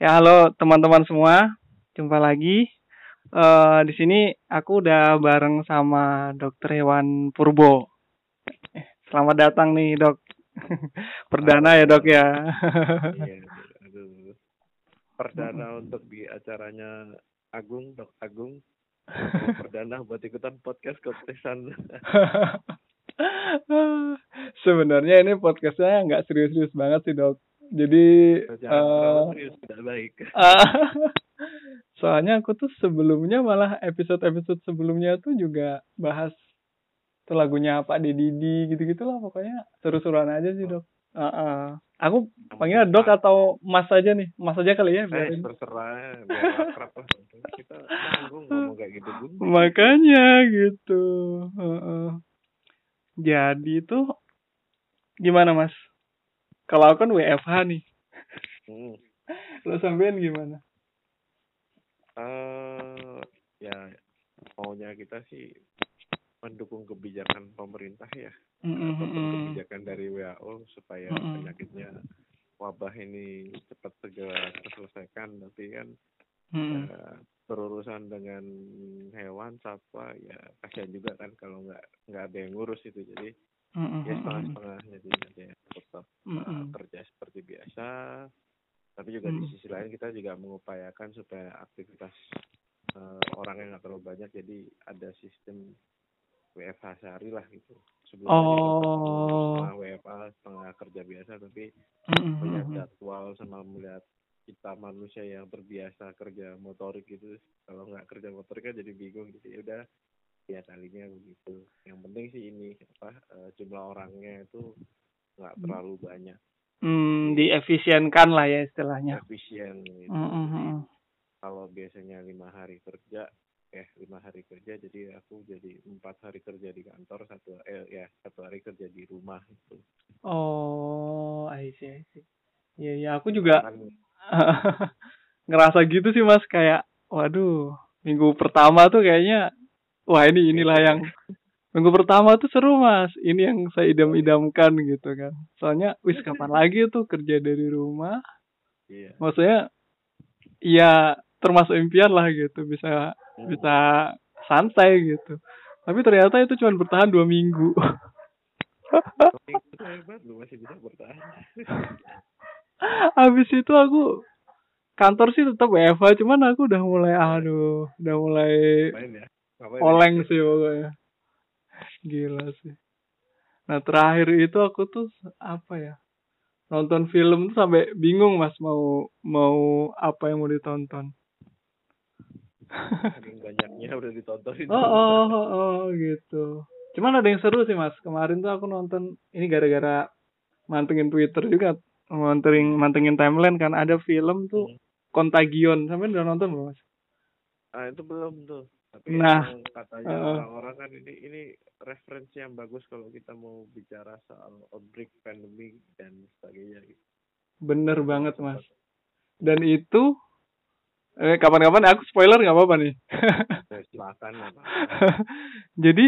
Ya halo teman-teman semua, jumpa lagi. Uh, di sini aku udah bareng sama Dokter Hewan Purbo. Eh, selamat datang nih dok. Perdana ya dok ya. Iya, aduh. Perdana untuk di acaranya Agung, Dok Agung. Perdana buat ikutan podcast kontesan. Sebenarnya ini podcastnya nggak serius-serius banget sih dok. Jadi uh, baik. soalnya aku tuh sebelumnya malah episode-episode sebelumnya tuh juga bahas tuh lagunya Pak Deddy gitu-gitu lah pokoknya seru-seruan aja sih dok. Uh, uh. Aku panggilnya dok atau mas aja nih, mas aja kali ya. Eh, terserah, biar akrab lah. Kita tanggung ngomong kayak gitu. Makanya gitu. Uh, uh. Jadi tuh gimana mas? Kalau aku kan WFH nih. Hmm. Lo sampean gimana? Uh, ya maunya kita sih mendukung kebijakan pemerintah ya, mm-hmm. kebijakan dari WHO supaya mm-hmm. penyakitnya wabah ini cepat segera terselesaikan. Tapi kan mm-hmm. berurusan dengan hewan satwa ya kasihan juga kan kalau nggak nggak ada yang ngurus itu jadi mm-hmm. ya setengah-setengah jadi ada yang tetap mm-hmm. uh, kerja seperti biasa tapi juga mm-hmm. di sisi lain kita juga mengupayakan supaya aktivitas uh, orang yang nggak terlalu banyak jadi ada sistem WFH sehari lah gitu sebelum oh. setengah WFH setengah kerja biasa tapi mm-hmm. melihat jadwal sama melihat kita manusia yang terbiasa kerja motorik gitu kalau nggak kerja motorik kan jadi bingung gitu ya udah ya kalinya begitu yang penting sih ini apa uh, jumlah orangnya itu nggak mm. terlalu banyak hmm, diefisienkan lah ya istilahnya efisien gitu. mm-hmm. kalau biasanya lima hari kerja eh lima hari kerja jadi aku jadi empat hari kerja di kantor satu eh ya satu hari kerja di rumah itu oh I see I see ya ya aku juga kan, ngerasa gitu sih mas kayak waduh minggu pertama tuh kayaknya wah ini inilah yang minggu pertama tuh seru mas. Ini yang saya idam-idamkan gitu kan. Soalnya wis kapan lagi tuh kerja dari rumah? Iya. maksudnya ya termasuk impian lah gitu. Bisa bisa santai gitu. Tapi ternyata itu cuma bertahan dua minggu. Habis itu aku kantor sih tetap WFH cuman aku udah mulai aduh udah mulai ya? oleng sih pokoknya gila sih. Nah terakhir itu aku tuh apa ya? Nonton film tuh sampai bingung mas mau mau apa yang mau ditonton. Banyaknya udah ditonton oh, oh oh oh gitu. Cuman ada yang seru sih mas. Kemarin tuh aku nonton ini gara-gara mantengin Twitter juga mantengin mantengin timeline kan ada film tuh hmm. Contagion. Sampai udah nonton belum mas? Ah itu belum tuh tapi nah katanya uh, orang-orang kan ini ini referensi yang bagus kalau kita mau bicara soal outbreak pandemi dan sebagainya gitu. bener banget mas dan itu Eh, kapan-kapan aku spoiler nggak apa-apa nih. Ya, silakan. Jadi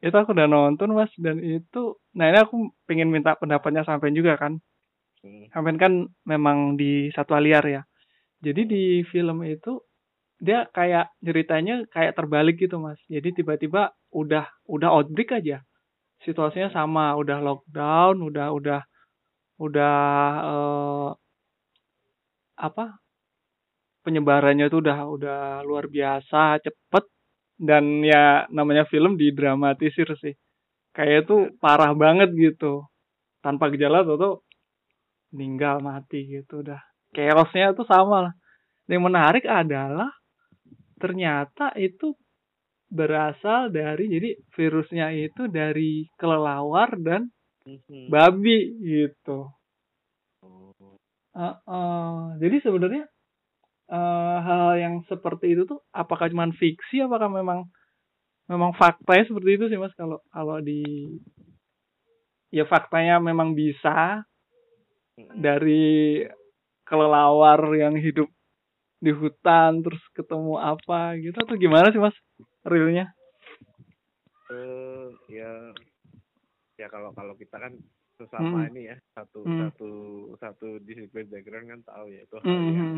itu aku udah nonton mas dan itu, nah ini aku pengen minta pendapatnya sampai juga kan. Hmm. Sampai kan memang di satu liar ya. Jadi di film itu dia kayak ceritanya kayak terbalik gitu mas. Jadi tiba-tiba udah udah outbreak aja. Situasinya sama, udah lockdown, udah udah udah uh, apa penyebarannya tuh udah udah luar biasa cepet. Dan ya namanya film didramatisir sih. Kayak itu parah banget gitu. Tanpa gejala tuh tuh meninggal mati gitu udah. Chaosnya tuh sama lah. Yang menarik adalah ternyata itu berasal dari jadi virusnya itu dari kelelawar dan mhm. babi gitu. Uh, uh, jadi sebenarnya uh, hal yang seperti itu tuh apakah cuma fiksi apakah memang memang faktanya seperti itu sih mas kalau kalau di ya faktanya memang bisa dari kelelawar yang hidup di hutan terus ketemu apa gitu atau gimana sih mas realnya? Uh, ya ya kalau kalau kita kan sesama hmm. ini ya satu hmm. satu satu disiplin background kan tahu ya itu hal hmm. yang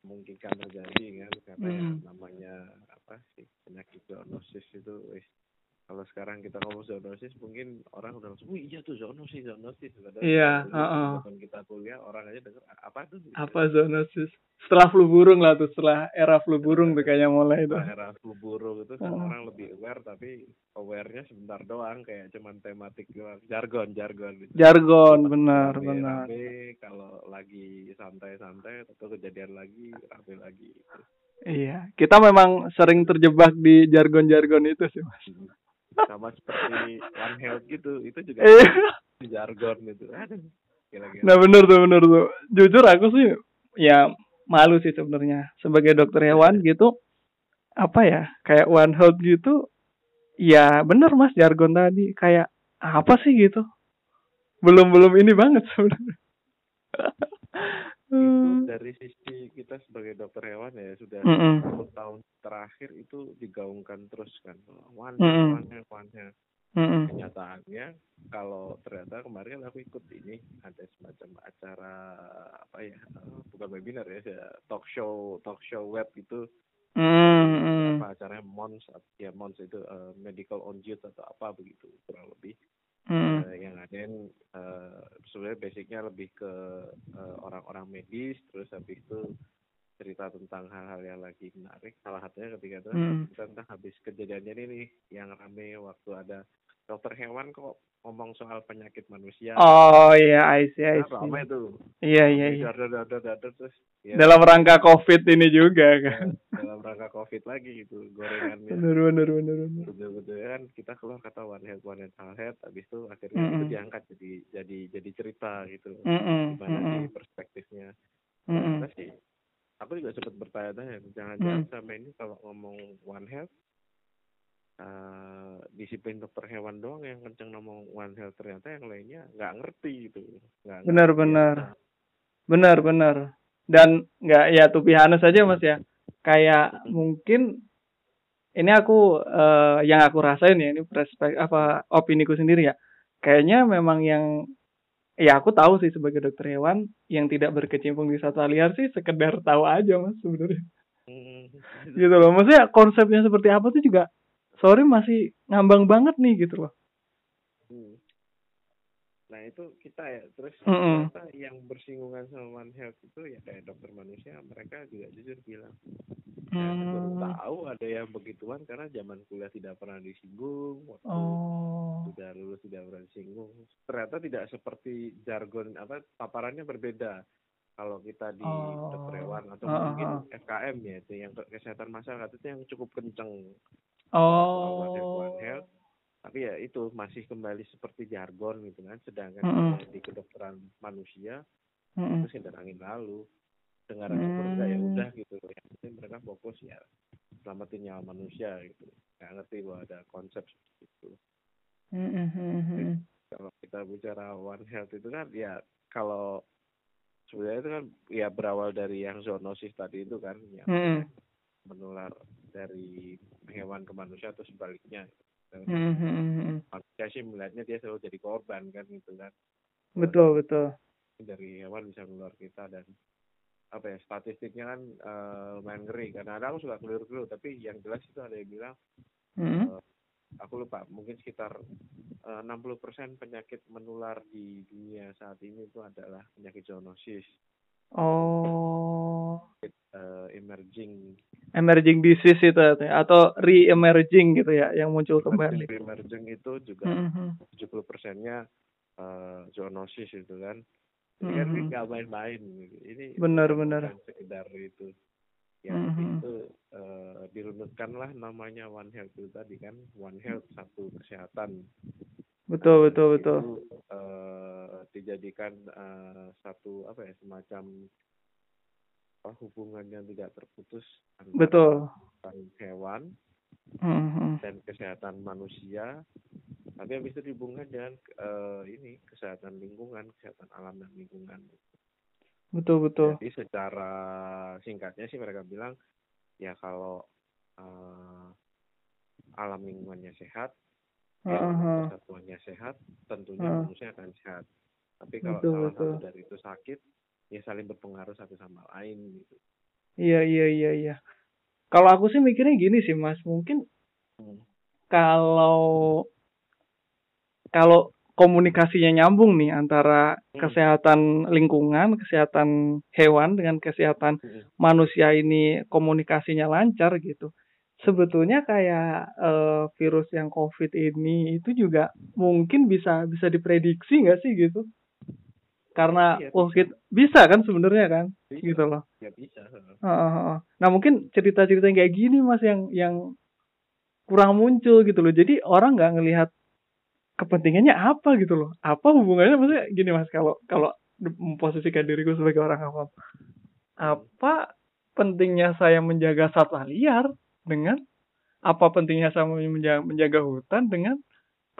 memungkinkan terjadi kan karena mm. yang namanya apa sih penyakit zoonosis itu kalau sekarang kita ngomong zoonosis mungkin orang udah langsung, wih iya tuh zoonosis, zoonosis. Iya, uh -uh. kita kuliah orang aja denger apa tuh? Apa zoonosis? Setelah flu burung lah tuh, setelah era flu burung tuh kayaknya mulai itu. Era flu burung itu uh. orang lebih aware tapi aware-nya sebentar doang kayak cuman tematik doang, jargon, jargon. Gitu. Jargon, benar, rame, benar. Rame, kalau lagi santai-santai atau kejadian lagi, rame lagi. Iya, kita memang sering terjebak di jargon-jargon itu sih, Mas. Sama seperti One Health gitu itu juga iya. jargon gitu. Aduh Gila-gila. nah bener tuh bener tuh. Jujur aku sih ya malu sih sebenarnya. Sebagai dokter hewan gitu apa ya kayak One Health gitu ya bener mas jargon tadi. Kayak apa sih gitu? Belum belum ini banget sebenarnya itu hmm. dari sisi kita sebagai dokter hewan ya sudah mm -mm. tahun terakhir itu digaungkan terus kan one mm one one mm -mm. kenyataannya kalau ternyata kemarin aku ikut ini ada semacam acara apa ya bukan webinar ya talk show talk show web itu mm -mm. apa acaranya Mons ya Mons itu uh, medical on youth atau apa begitu kurang lebih hmm. uh, yang ada uh, sebenarnya basicnya lebih ke uh, orang-orang medis terus habis itu cerita tentang hal-hal yang lagi menarik salah satunya ketika itu hmm. tentang habis kejadiannya ini yang rame waktu ada dokter hewan kok ngomong soal penyakit manusia. Oh iya, I see, I see. Nah, itu. Iya, iya, iya. Terus, ya. Dalam rangka COVID ini juga kan. Ya, dalam rangka COVID lagi gitu, gorengannya. Bener, bener, bener, bener. Betul-betul kan kita keluar kata one health, one health, health, habis itu akhirnya mm -hmm. itu diangkat jadi jadi jadi cerita gitu. Mm -hmm. Gimana mm -hmm. perspektifnya. Mm -hmm. Nah, sih, aku juga sempat bertanya-tanya, jangan-jangan mm -hmm. sama ini kalau ngomong one health, uh, disiplin dokter hewan doang yang kenceng ngomong one health ternyata yang lainnya nggak ngerti gitu. Nggak benar-benar benar-benar dan nggak ya tuh saja mas ya. Kayak mungkin ini aku uh, yang aku rasain ya ini perspektif apa opini ku sendiri ya. Kayaknya memang yang ya aku tahu sih sebagai dokter hewan yang tidak berkecimpung di satwa liar sih sekedar tahu aja mas sebenarnya. Hmm. gitu loh. Maksudnya konsepnya seperti apa tuh juga sorry masih ngambang banget nih gitu loh hmm. nah itu kita ya terus mm -mm. kita yang bersinggungan sama One Health itu ya kayak dokter manusia mereka juga jujur bilang ya, mm. tahu ada yang begituan karena zaman kuliah tidak pernah disinggung waktu oh. sudah lulus tidak pernah disinggung ternyata tidak seperti jargon apa paparannya berbeda kalau kita di oh. dokter hewan atau uh, mungkin FKM ya itu yang kesehatan masyarakat itu yang cukup kenceng Oh. Health, tapi ya itu masih kembali seperti jargon gitu kan sedangkan mm -hmm. di kedokteran manusia mm -hmm. itu sinar angin lalu dengar mm -hmm. ya udah gitu yang penting mereka fokus ya selamatin nyawa manusia gitu nggak ngerti bahwa ada konsep seperti itu mm -hmm. kalau kita bicara one health itu kan ya kalau sebenarnya itu kan ya berawal dari yang zoonosis tadi itu kan yang mm -hmm. menular dari hewan ke manusia atau sebaliknya. Mm-hmm. manusia sih melihatnya dia selalu jadi korban kan gitu kan. Betul betul. dari hewan bisa keluar kita dan apa ya statistiknya kan uh, lumayan ngeri. Karena ada aku suka keliru-keliru tapi yang jelas itu ada yang bilang mm-hmm. uh, aku lupa mungkin sekitar uh, 60% penyakit menular di dunia saat ini itu adalah penyakit zoonosis. Oh uh, emerging emerging disease itu atau re-emerging gitu ya yang muncul kembali. Re-emerging itu juga mm-hmm. 70 persennya uh, zoonosis itu kan. Ini kan mm-hmm. nggak main-main. Ini benar-benar sekedar itu. Ya mm-hmm. itu uh, dirunutkanlah namanya One Health itu tadi kan One Health satu kesehatan. Betul betul betul. Itu, uh, dijadikan uh, satu apa ya semacam hubungan yang tidak terputus antara Betul. hewan mm-hmm. dan kesehatan manusia tapi habis itu dihubungkan dengan uh, ini kesehatan lingkungan kesehatan alam dan lingkungan betul betul jadi secara singkatnya sih mereka bilang ya kalau uh, alam lingkungannya sehat uh-huh. kesatuannya sehat tentunya uh-huh. manusia akan sehat tapi kalau betul, salah betul. satu dari itu sakit ya saling berpengaruh satu sama lain gitu Iya iya iya iya. Kalau aku sih mikirnya gini sih mas, mungkin hmm. kalau kalau komunikasinya nyambung nih antara hmm. kesehatan lingkungan, kesehatan hewan dengan kesehatan hmm. manusia ini komunikasinya lancar gitu. Sebetulnya kayak uh, virus yang COVID ini itu juga mungkin bisa bisa diprediksi nggak sih gitu? Karena iya, oh bisa. bisa kan sebenarnya kan? Bisa. gitu loh. Ya bisa. Uh, nah mungkin cerita-cerita yang kayak gini mas yang yang kurang muncul gitu loh. Jadi orang nggak ngelihat kepentingannya apa gitu loh. Apa hubungannya? Maksudnya gini mas kalau kalau memposisikan diriku sebagai orang awam. Apa pentingnya saya menjaga satwa liar dengan apa pentingnya saya menjaga, menjaga hutan dengan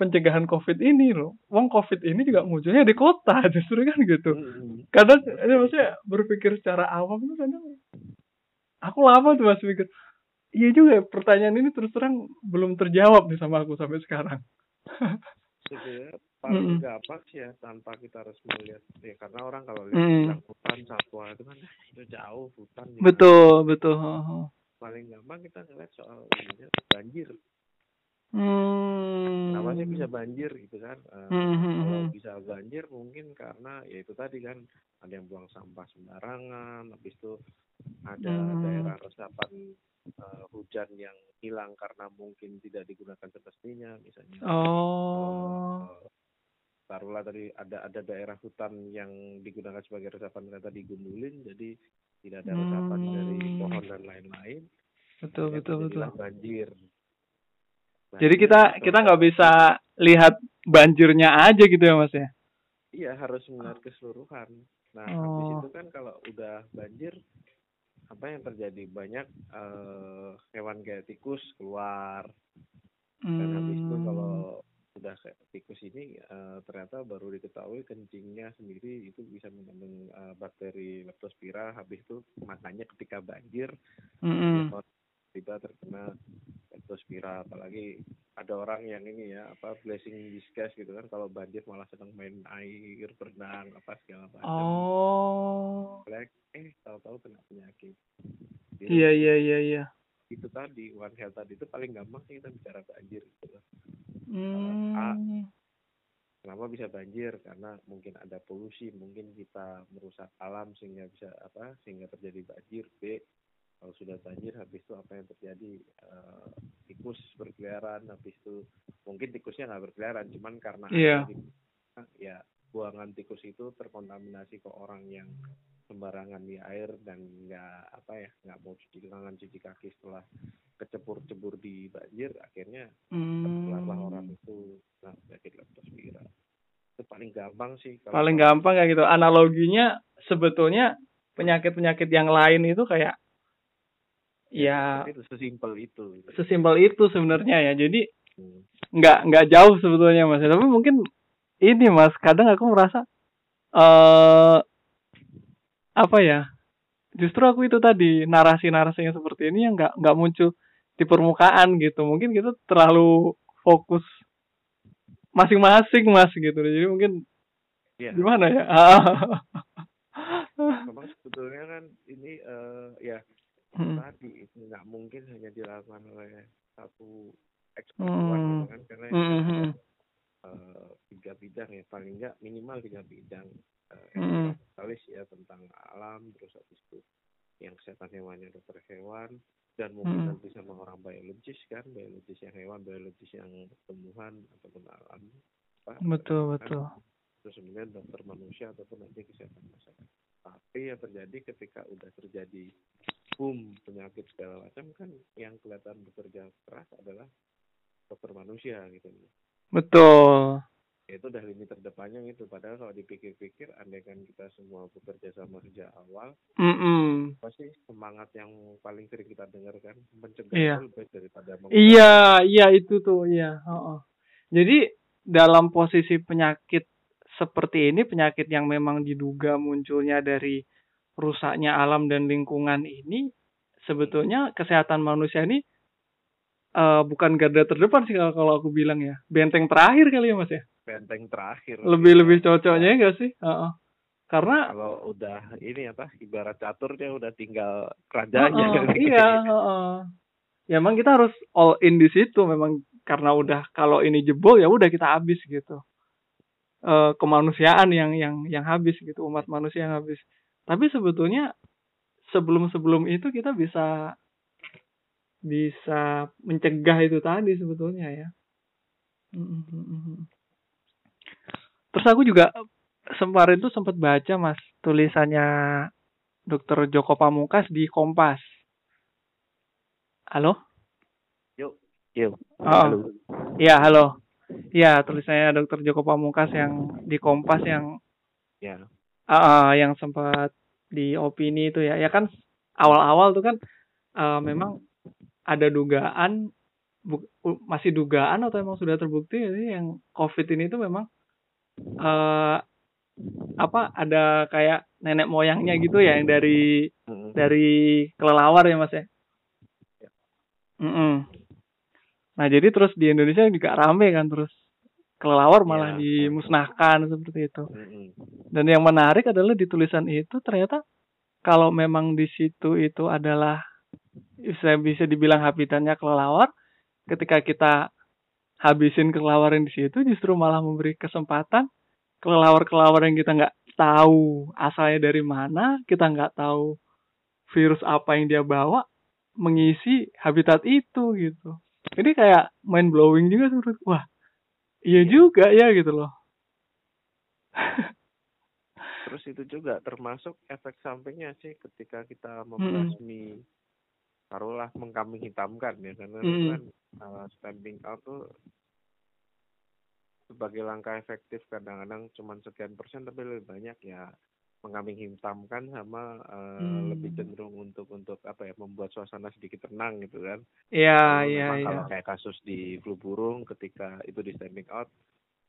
pencegahan COVID ini loh. Wong COVID ini juga munculnya di kota justru kan gitu. Hmm. Kadang ini maksudnya berpikir secara awam tuh kadang aku lama tuh masih mikir. Iya juga pertanyaan ini terus terang belum terjawab nih sama aku sampai sekarang. Sebenarnya paling mm -hmm. gampang sih ya tanpa kita harus melihat ya karena orang kalau lihat mm. hutan satwa itu kan itu jauh hutan. Betul betul. Paling gampang kita ngeliat soal banjir Hmm. Namanya bisa banjir gitu kan. Uh, hmm, hmm, kalau hmm. bisa banjir mungkin karena ya itu tadi kan ada yang buang sampah sembarangan, habis itu ada hmm. daerah resapan uh, hujan yang hilang karena mungkin tidak digunakan semestinya misalnya. Oh. Uh, taruhlah tadi ada ada daerah hutan yang digunakan sebagai resapan ternyata digundulin jadi tidak ada resapan hmm. dari pohon dan lain-lain. Betul betul betul. Banjir jadi kita kita nggak bisa lihat banjirnya aja gitu ya mas ya? Iya harus melihat keseluruhan. Nah oh. habis itu kan kalau udah banjir apa yang terjadi banyak uh, hewan kayak tikus keluar hmm. dan habis itu hmm. kalau sudah kayak tikus ini uh, ternyata baru diketahui kencingnya sendiri itu bisa mengandung uh, bakteri leptospira habis itu makanya ketika banjir mm -hmm. Tiba terkena leptospira apalagi ada orang yang ini ya apa blessing in disguise gitu kan. Kalau banjir malah sedang main air berenang apa segala macam. Oh. Black, eh tahu-tahu kena penyakit. Iya iya iya iya. itu tadi one health tadi itu paling gampang sih kita bicara banjir gitu hmm. A, kenapa bisa banjir? Karena mungkin ada polusi mungkin kita merusak alam sehingga bisa apa sehingga terjadi banjir. B kalau sudah banjir habis itu apa yang terjadi uh, tikus berkeliaran habis itu mungkin tikusnya nggak berkeliaran cuman karena yeah. ya buangan tikus itu terkontaminasi ke orang yang sembarangan di air dan nggak apa ya nggak mau cuci tangan cuci kaki setelah kecebur-cebur di banjir akhirnya hmm. tertularlah orang itu nah penyakit leptospira itu paling gampang sih kalau paling gampang kayak gitu analoginya sebetulnya penyakit-penyakit yang lain itu kayak ya itu sesimpel itu. sesimpel itu sebenarnya ya. Jadi hmm. nggak nggak jauh sebetulnya mas. Tapi mungkin ini mas kadang aku merasa uh, apa ya justru aku itu tadi narasi-narasi yang seperti ini yang nggak nggak muncul di permukaan gitu. Mungkin kita terlalu fokus masing-masing mas gitu. Jadi mungkin ya. gimana ya? Memang sebetulnya kan ini uh, ya hmm. tadi itu nggak mungkin hanya dilakukan oleh satu ekspor hmm. kan karena hmm. hmm. uh, tiga bidang ya paling nggak minimal tiga bidang uh, hmm. ya tentang alam terus habis itu yang kesehatan hewannya dokter hewan dan mungkin hmm. nanti sama orang biologis kan biologis yang hewan biologis yang tumbuhan ataupun alam apa, betul kan? betul terus kemudian dokter manusia ataupun nanti kesehatan masyarakat tapi yang terjadi ketika udah terjadi boom penyakit segala macam kan yang kelihatan bekerja keras adalah dokter manusia gitu betul ya, itu udah lini terdepannya itu padahal kalau dipikir-pikir andai kan kita semua bekerja sama sejak awal mm -mm. pasti semangat yang paling sering kita dengar kan mencegah iya. lebih daripada iya iya itu tuh iya oh, oh. jadi dalam posisi penyakit seperti ini penyakit yang memang diduga munculnya dari rusaknya alam dan lingkungan ini sebetulnya kesehatan manusia ini uh, bukan garda terdepan sih kalau aku bilang ya. Benteng terakhir kali ya mas ya? Benteng terakhir. Lebih lebih cocoknya enggak sih? Uh -uh. karena kalau udah ini apa ibarat caturnya udah tinggal kerajanya uh, uh, iya uh, uh. ya emang kita harus all in di situ memang karena udah kalau ini jebol ya udah kita habis gitu. Uh, kemanusiaan yang yang yang habis gitu umat manusia yang habis tapi sebetulnya sebelum sebelum itu kita bisa bisa mencegah itu tadi sebetulnya ya. Terus aku juga kemarin tuh sempat baca mas tulisannya dokter Joko Pamungkas di Kompas. Halo? Yuk yuk oh halo. ya halo. Ya tulisannya dokter Joko Pamungkas yang di Kompas yang ya. Uh, yang sempat di opini itu ya ya kan awal-awal tuh kan uh, memang ada dugaan bu, masih dugaan atau emang sudah terbukti ini yang covid ini tuh memang uh, apa ada kayak nenek moyangnya gitu ya yang dari hmm. dari kelelawar ya mas ya. Mm -mm. Nah jadi terus di Indonesia juga rame kan terus kelelawar malah ya. dimusnahkan seperti itu. Dan yang menarik adalah di tulisan itu ternyata kalau memang di situ itu adalah bisa bisa dibilang habitatnya kelelawar, ketika kita habisin kelelawar yang di situ justru malah memberi kesempatan kelelawar-kelelawar yang kita nggak tahu asalnya dari mana, kita nggak tahu virus apa yang dia bawa mengisi habitat itu gitu. Ini kayak mind blowing juga menurut wah Iya juga ya gitu loh. Terus itu juga termasuk efek sampingnya sih ketika kita membasmi hmm. taruhlah mengkambing hitamkan ya karena hmm. kan uh, stamping out tuh sebagai langkah efektif kadang-kadang cuma sekian persen tapi lebih banyak ya mengkambing hitamkan sama uh, hmm. lebih cenderung untuk untuk apa ya membuat suasana sedikit tenang gitu kan. Iya iya iya. Kalau kayak kasus di flu burung ketika itu di standing out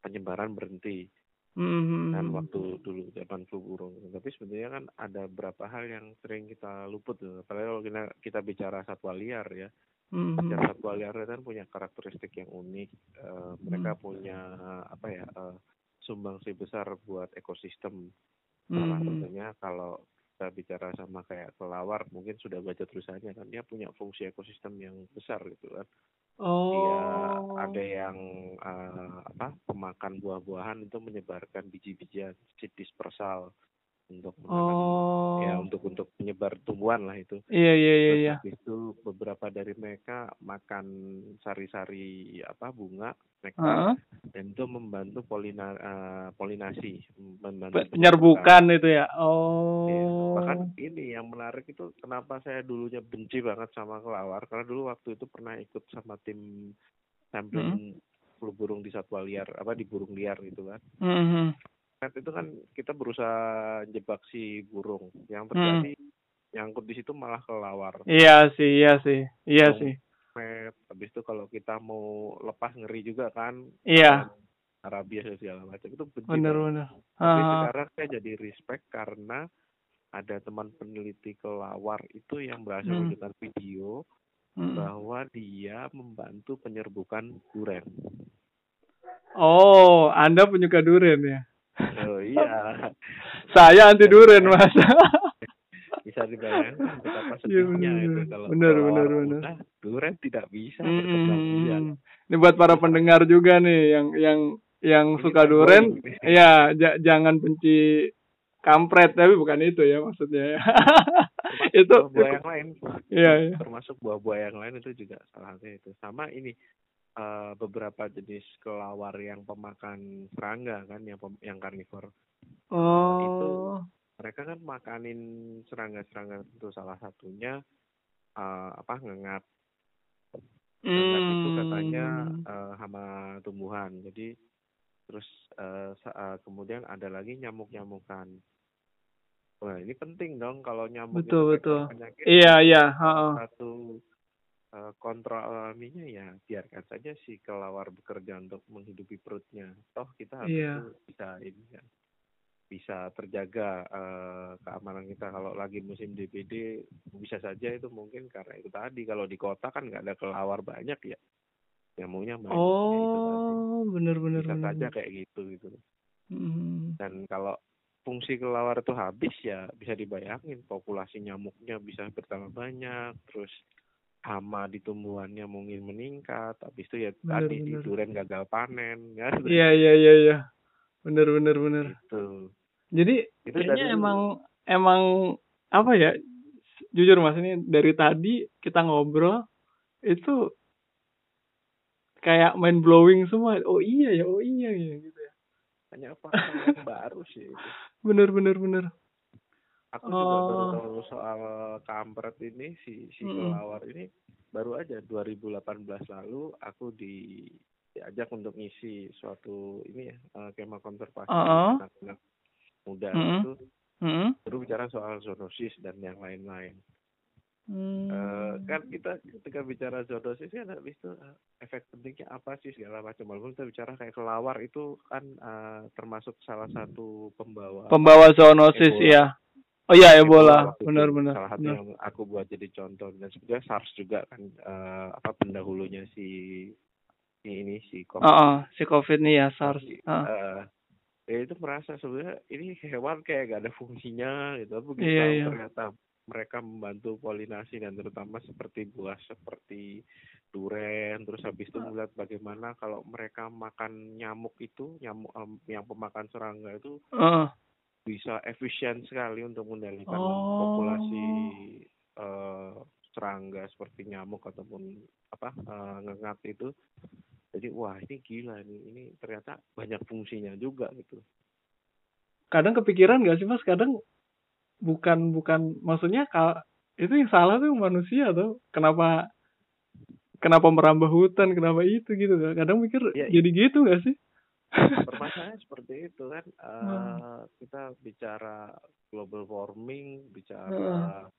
penyebaran berhenti. Mm-hmm. kan waktu dulu zaman flu burung tapi sebenarnya kan ada beberapa hal yang sering kita luput tuh apalagi kalau kita, kita bicara satwa liar ya mm-hmm. satwa liar kan punya karakteristik yang unik uh, mereka mm-hmm. punya apa ya uh, sumbangsi besar buat ekosistem Salah hmm. satunya kalau kita bicara sama kayak kelawar mungkin sudah baca tulisannya kan dia punya fungsi ekosistem yang besar gitu kan. Oh. Dia ada yang uh, apa pemakan buah-buahan itu menyebarkan biji-bijian seed dispersal untuk oh. ya untuk untuk menyebar tumbuhan lah itu. Iya iya iya. iya. itu beberapa dari mereka makan sari-sari apa bunga mereka uh -huh. dan itu membantu polina uh, polinasi membantu penyerbukan itu ya. Oh. Ya, bahkan ini yang menarik itu kenapa saya dulunya benci banget sama kelawar karena dulu waktu itu pernah ikut sama tim sampling hmm. burung di satwa liar apa di burung liar gitu kan. Mm -hmm itu kan kita berusaha jebak si burung yang hmm. terjadi hmm. nyangkut di situ malah kelawar iya sih iya sih iya sih met habis itu kalau kita mau lepas ngeri juga kan iya Arabia segala macam itu benar benar tapi uh. sekarang saya jadi respect karena ada teman peneliti kelawar itu yang berhasil hmm. menunjukkan video hmm. bahwa dia membantu penyerbukan duren. Oh, Anda penyuka duren ya? Oh iya. Saya anti duren mas. bisa dibayangkan betapa iya, sedihnya ya, itu kalau benar benar benar. Duren tidak bisa hmm, Ini buat para pendengar juga nih yang yang yang Ini suka duren, ya jangan benci kampret tapi bukan itu ya maksudnya ya. itu buah yang lain. Iya, iya. Termasuk buah-buah yang lain itu juga salah satunya itu. Sama ini uh, beberapa jenis kelawar yang pemakan serangga kan yang pem, yang karnivor. Oh. itu mereka kan makanin serangga-serangga itu salah satunya uh, apa ngengat. Ngengat itu katanya uh, hama tumbuhan. Jadi terus uh, uh, kemudian ada lagi nyamuk-nyamukan. Wah ini penting dong kalau nyamuk betul betul. iya iya satu Eh, kontrol alaminya ya biarkan saja si kelawar bekerja untuk menghidupi perutnya. Toh kita harus yeah. bisa ini kan bisa terjaga uh, keamanan kita kalau lagi musim DPD bisa saja itu mungkin karena itu tadi kalau di kota kan nggak ada kelawar banyak ya nyamuknya banyak oh benar-benar bisa bener. saja kayak gitu gitu mm. dan kalau fungsi kelelawar itu habis ya bisa dibayangin populasi nyamuknya bisa bertambah banyak terus hama di tumbuhannya mungkin meningkat habis itu ya bener, tadi bener. di durian gagal panen ya. Iya iya iya iya. Bener bener bener. Itu jadi itu kayaknya emang emang apa ya jujur mas ini dari tadi kita ngobrol itu kayak main blowing semua. Oh iya ya oh iya ya gitu ya. Hanya apa yang baru sih bener bener bener aku oh. juga baru oh. tahu soal kampret ini si si hmm. kelawar ini baru aja 2018 lalu aku di diajak untuk ngisi suatu ini ya uh, kemah konservasi uh -uh. anak-anak muda mm -hmm. itu mm -hmm. baru bicara soal zoonosis dan yang lain-lain Hmm. Uh, kan kita ketika bicara zoonosis kan habis itu uh, efek pentingnya apa sih segala macam. Walaupun kita bicara kayak kelawar itu kan uh, termasuk salah satu pembawa pembawa zoonosis ya. Oh iya Ebola, benar-benar. Salah satu benar. yang aku buat jadi contoh dan sebenarnya SARS juga kan uh, apa pendahulunya si ini si COVID. Oh, oh si COVID nih ya SARS. Uh. Uh, ya itu merasa sebenarnya ini hewan kayak gak ada fungsinya gitu. Begitu iya, iya. ternyata mereka membantu polinasi dan terutama seperti buah seperti duren terus habis itu melihat bagaimana kalau mereka makan nyamuk itu nyamuk um, yang pemakan serangga itu uh. Bisa efisien sekali untuk mengendalikan oh. populasi uh, serangga seperti nyamuk ataupun apa uh, ngengat itu. Jadi wah ini gila ini. Ini ternyata banyak fungsinya juga gitu. Kadang kepikiran gak sih mas? Kadang bukan bukan maksudnya kalau itu yang salah tuh manusia tuh. Kenapa kenapa merambah hutan kenapa itu gitu. Kadang mikir ya, jadi gitu gak sih permasalahannya seperti itu kan uh, hmm. kita bicara global warming bicara hmm.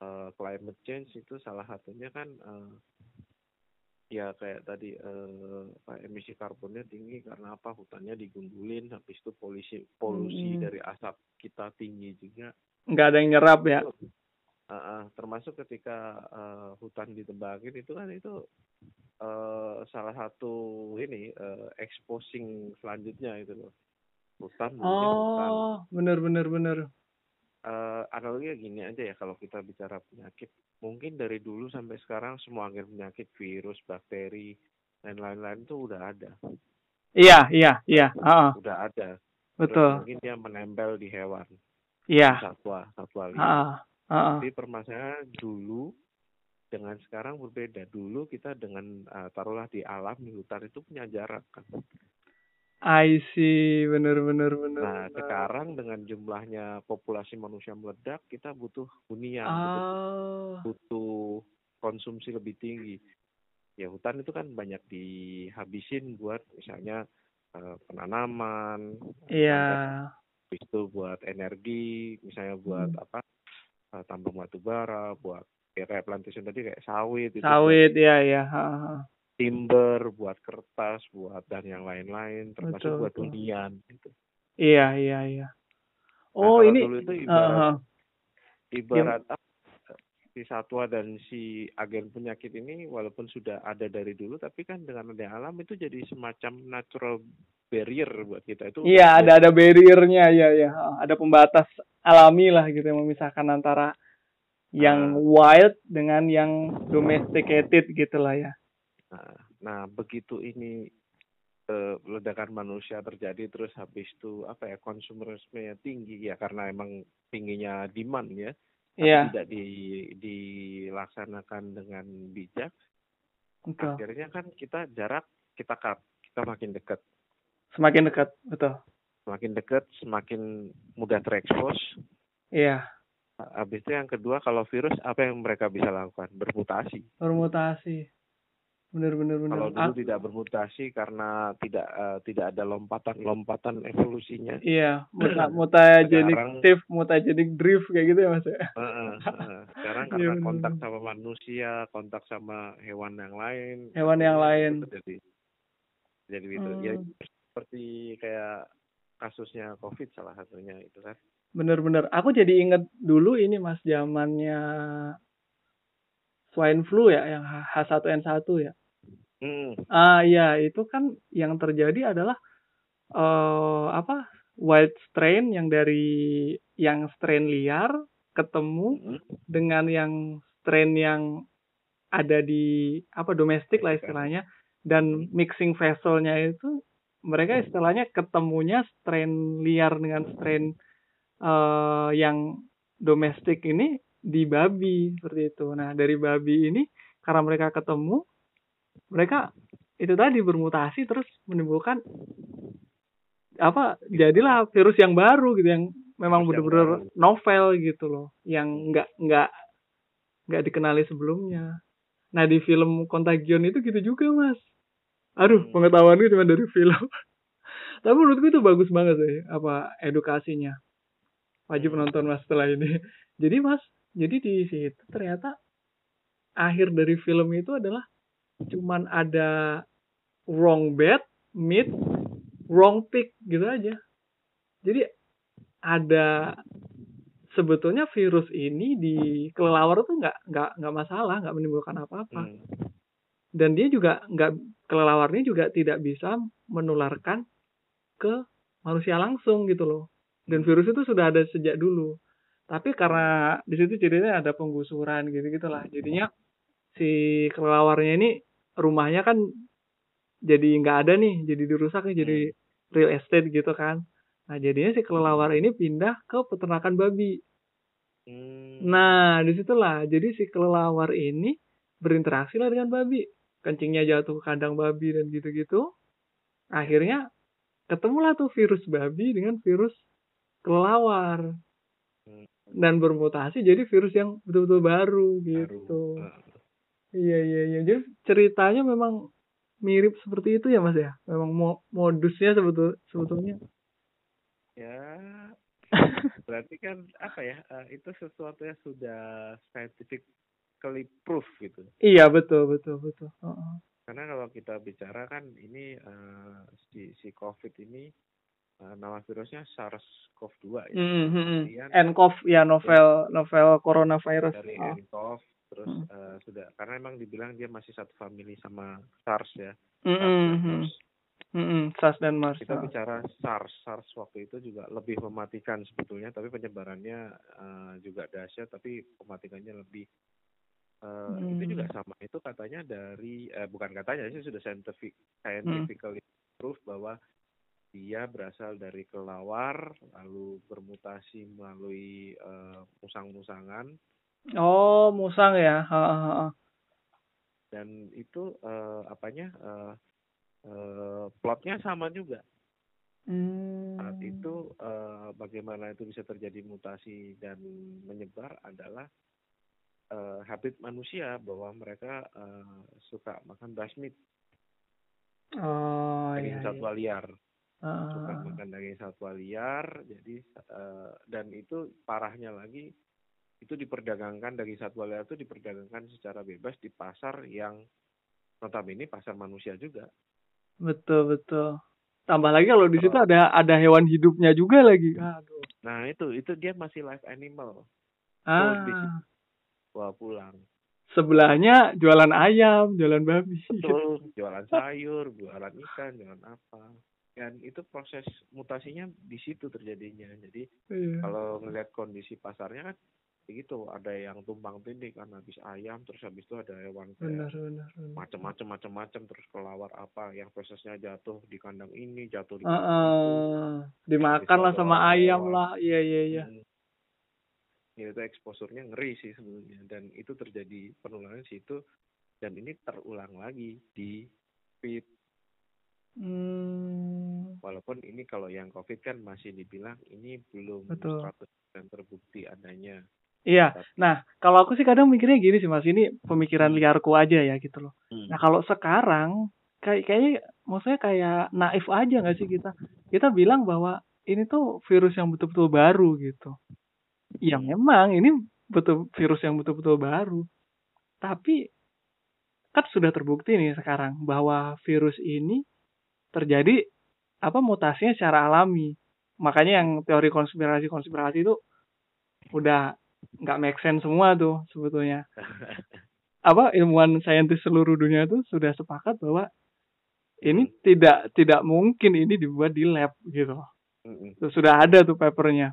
uh, climate change itu salah satunya kan uh, ya kayak tadi uh, emisi karbonnya tinggi karena apa hutannya digundulin habis itu polusi polusi hmm. dari asap kita tinggi juga nggak ada yang nyerap ya uh, uh, termasuk ketika uh, hutan ditebangin itu kan itu salah satu ini uh, exposing selanjutnya itu loh. Hutan oh hutan. bener bener bener. Uh, analoginya gini aja ya kalau kita bicara penyakit. Mungkin dari dulu sampai sekarang semua agen penyakit virus bakteri dan lain-lain itu udah ada. Iya iya iya. Uh, udah ada. Betul. Terus mungkin dia menempel di hewan. Iya. Satwa satwa liar. Uh, uh, tapi permasalahan dulu dengan sekarang berbeda dulu kita dengan uh, taruhlah di alam di hutan itu punya jarak kan I see, bener bener bener. Nah, bener. sekarang dengan jumlahnya populasi manusia meledak, kita butuh hunian, oh. butuh, butuh konsumsi lebih tinggi. Ya hutan itu kan banyak dihabisin buat misalnya uh, penanaman. Iya. Yeah. Itu buat energi, misalnya buat hmm. apa? Uh, tambang batu bara, buat kayak plantation tadi kayak sawit. Sawit, iya iya timber, buat kertas, buat dan yang lain-lain, termasuk betul, buat hunian gitu. Iya, iya, iya. Nah, oh, nah, ini dulu itu ibarat uh, ibarat ya. si satwa dan si agen penyakit ini walaupun sudah ada dari dulu tapi kan dengan ada alam itu jadi semacam natural barrier buat kita itu. Iya, ada ada barriernya ya ya. Ada pembatas alami lah gitu yang memisahkan antara yang uh, wild dengan yang domesticated gitu lah ya. Nah, nah begitu ini uh, ledakan manusia terjadi terus habis itu apa ya konsumerisme tinggi ya karena emang tingginya demand ya. Yeah. tidak di dilaksanakan dengan bijak. Betul. akhirnya kan kita jarak kita cut kita makin dekat. Semakin dekat betul. Semakin dekat semakin mudah terekspos. Iya Habis itu yang kedua kalau virus apa yang mereka bisa lakukan? Bermutasi. Bermutasi benar benar benar kalau dulu ah. tidak bermutasi karena tidak uh, tidak ada lompatan lompatan evolusinya iya muta mutagenik shift mutagenik drift kayak gitu ya mas uh, uh, uh. sekarang karena yeah, kontak sama manusia kontak sama hewan yang lain hewan yang lain jadi jadi itu hmm. ya seperti kayak kasusnya covid salah satunya itu kan bener-bener aku jadi inget dulu ini mas zamannya swine flu ya yang H1N1 ya Hmm. Ah iya, itu kan yang terjadi adalah uh, apa? wild strain yang dari yang strain liar ketemu hmm. dengan yang strain yang ada di apa domestik lah istilahnya dan mixing vesselnya itu mereka istilahnya ketemunya strain liar dengan strain uh, yang domestik ini di babi seperti itu. Nah dari babi ini karena mereka ketemu mereka itu tadi bermutasi terus menimbulkan apa jadilah virus yang baru gitu yang memang benar-benar novel gitu loh yang nggak nggak nggak dikenali sebelumnya. Nah di film Contagion itu gitu juga mas. Aduh hmm. pengetahuan gue cuma dari film. Tapi menurutku itu bagus banget sih apa edukasinya wajib nonton mas setelah ini jadi mas jadi di situ ternyata akhir dari film itu adalah cuman ada wrong bet meet wrong pick gitu aja. Jadi ada sebetulnya virus ini di kelelawar tuh nggak nggak nggak masalah, nggak menimbulkan apa-apa. Hmm. Dan dia juga nggak kelelawarnya juga tidak bisa menularkan ke manusia langsung gitu loh. Dan virus itu sudah ada sejak dulu. Tapi karena di situ ceritanya ada penggusuran gitu gitulah. Jadinya si kelelawarnya ini rumahnya kan jadi nggak ada nih, jadi dirusak nih, jadi hmm. real estate gitu kan. Nah jadinya si kelelawar ini pindah ke peternakan babi. Hmm. Nah di situlah, jadi si kelelawar ini berinteraksi lah dengan babi. Kencingnya jatuh ke kandang babi dan gitu-gitu. Akhirnya ketemulah tuh virus babi dengan virus kelelawar. Hmm. Dan bermutasi jadi virus yang betul-betul baru gitu. Baru. Iya iya iya. Jadi ceritanya memang mirip seperti itu ya mas ya memang modusnya sebetul sebetulnya ya berarti kan apa ya uh, itu sesuatu yang sudah scientifically proof gitu iya betul betul betul uh -uh. karena kalau kita bicara kan ini uh, si si covid ini nama virusnya SARS-CoV-2 ya. Mm -hmm. nCoV ya novel novel coronavirus. Dari oh. nCoV terus hmm. uh, sudah karena emang dibilang dia masih satu family sama SARS ya mm -hmm. Mm -hmm. SARS dan MERS kita bicara SARS SARS waktu itu juga lebih mematikan sebetulnya tapi penyebarannya uh, juga dahsyat tapi mematikannya lebih uh, hmm. itu juga sama itu katanya dari uh, bukan katanya sih sudah scientific scientifically hmm. proof bahwa dia berasal dari kelawar lalu bermutasi melalui uh, musang-musangan Oh, musang ya. Ha, ha, ha. Dan itu uh, apanya uh, uh, plotnya sama juga. Hmm. Saat itu uh, bagaimana itu bisa terjadi mutasi dan menyebar adalah uh, habit manusia bahwa mereka uh, suka makan basmit. Oh, daging iya, satwa iya. liar. Uh. Suka makan daging satwa liar, jadi uh, dan itu parahnya lagi itu diperdagangkan daging satwa liar itu diperdagangkan secara bebas di pasar yang notabene pasar manusia juga. Betul betul. Tambah lagi kalau di situ ada ada hewan hidupnya juga lagi. Aduh. Nah itu itu dia masih live animal. Ah. Bawa pulang. Sebelahnya jualan ayam, jualan babi. Betul, jualan sayur, jualan ikan, jualan apa. Dan itu proses mutasinya di situ terjadinya. Jadi iya. kalau ngelihat kondisi pasarnya kan gitu ada yang tumpang tindih kan habis ayam terus habis itu ada hewan macam-macam macam-macam terus kelawar apa yang prosesnya jatuh di kandang ini jatuh di uh, uh, dimakan lah sama ayam lah. Iya iya iya. Hmm. Ya, itu eksposurnya ngeri sih sebenarnya. Dan itu terjadi penularan situ. Dan ini terulang lagi di fit hmm. walaupun ini kalau yang covid kan masih dibilang ini belum Betul. 100% terbukti adanya Iya. Nah, kalau aku sih kadang mikirnya gini sih Mas, ini pemikiran liarku aja ya gitu loh. Hmm. Nah, kalau sekarang kayak kayaknya maksudnya kayak naif aja nggak sih kita? Kita bilang bahwa ini tuh virus yang betul-betul baru gitu. Ya memang ini betul virus yang betul-betul baru. Tapi kan sudah terbukti nih sekarang bahwa virus ini terjadi apa mutasinya secara alami. Makanya yang teori konspirasi-konspirasi itu udah nggak make sense semua tuh sebetulnya. Apa ilmuwan saintis seluruh dunia itu sudah sepakat bahwa ini hmm. tidak tidak mungkin ini dibuat di lab gitu. Mm-mm. sudah ada tuh papernya.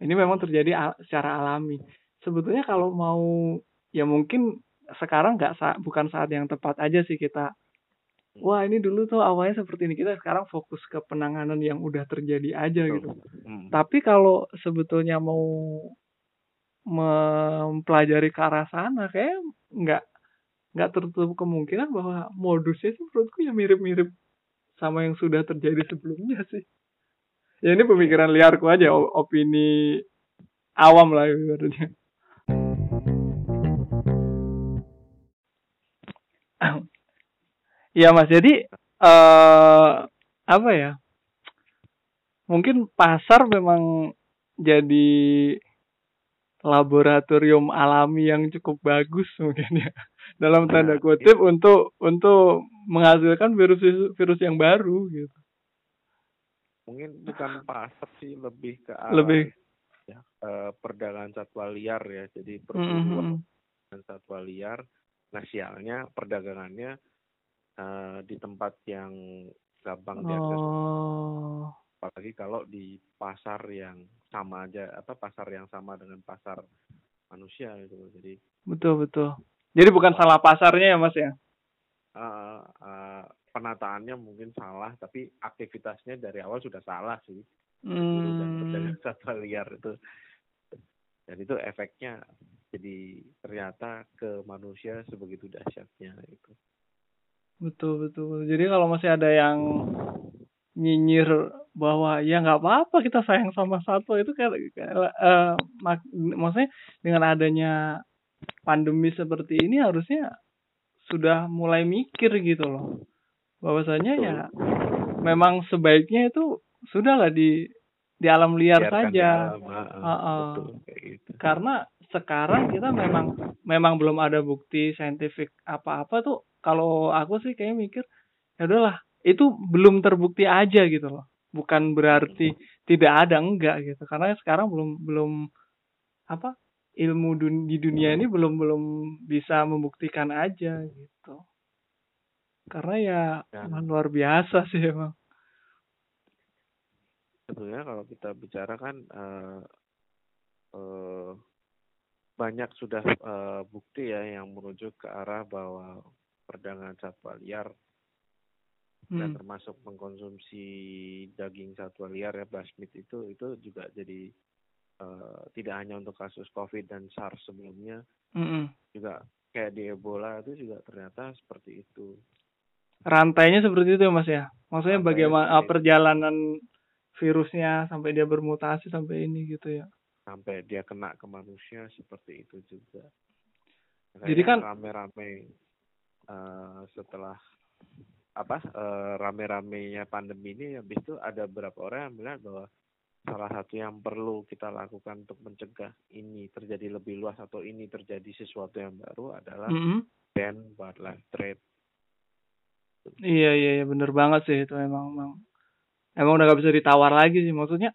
Ini memang terjadi al secara alami. Sebetulnya kalau mau ya mungkin sekarang nggak sa bukan saat yang tepat aja sih kita wah ini dulu tuh awalnya seperti ini kita sekarang fokus ke penanganan yang udah terjadi aja gitu. Hmm. Tapi kalau sebetulnya mau mempelajari ke arah sana kayak nggak nggak tertutup kemungkinan bahwa modusnya sih menurutku ya mirip-mirip sama yang sudah terjadi sebelumnya sih. Ya ini pemikiran liarku aja, opini awam lah ibaratnya. Iya mas, jadi uh, apa ya? Mungkin pasar memang jadi laboratorium alami yang cukup bagus mungkin ya dalam tanda nah, kutip iya. untuk untuk menghasilkan virus virus yang baru gitu. Mungkin bukan pasar sih lebih ke arah lebih ya, uh, perdagangan satwa liar ya. Jadi perburuan mm -hmm. satwa liar. Nah sialnya perdagangannya uh, di tempat yang gampang diakses. Oh. Apalagi kalau di pasar yang sama aja apa pasar yang sama dengan pasar manusia gitu. Jadi betul betul. Jadi bukan salah pasarnya ya Mas ya? Uh, uh, penataannya mungkin salah, tapi aktivitasnya dari awal sudah salah sih. Hmm. Dan satwa liar itu. Dan itu efeknya jadi ternyata ke manusia sebegitu dahsyatnya itu. Betul betul. Jadi kalau masih ada yang nyinyir bahwa ya nggak apa-apa kita sayang sama satwa itu kayak uh, mak maksudnya dengan adanya pandemi seperti ini harusnya sudah mulai mikir gitu loh bahwasanya ya memang sebaiknya itu sudahlah di di alam liar Biarkan saja alam, uh, uh. gitu. karena sekarang kita memang memang belum ada bukti saintifik apa-apa tuh. Kalau aku sih kayak mikir ya udahlah itu belum terbukti aja gitu loh. Bukan berarti tidak ada enggak gitu. Karena sekarang belum belum apa ilmu dun di dunia ini belum belum bisa membuktikan aja gitu. Karena ya, ya. luar biasa sih emang. Sebetulnya kalau kita bicara kan uh, uh, banyak sudah uh, bukti ya yang merujuk ke arah bahwa perdagangan satwa liar hmm. dan termasuk mengkonsumsi daging satwa liar ya basmit itu itu juga jadi uh, tidak hanya untuk kasus covid dan SARS sebelumnya hmm. juga kayak di Ebola itu juga ternyata seperti itu rantainya seperti itu ya mas ya maksudnya Rantai bagaimana perjalanan virusnya sampai dia bermutasi sampai ini gitu ya sampai dia kena ke manusia seperti itu juga jadi kan rame-rame uh, setelah apa uh, rame-ramenya pandemi ini habis itu ada beberapa orang yang melihat bahwa salah satu yang perlu kita lakukan untuk mencegah ini terjadi lebih luas atau ini terjadi sesuatu yang baru adalah mm -hmm. ban wildlife trade. Iya iya iya bener banget sih itu emang emang emang udah gak bisa ditawar lagi sih maksudnya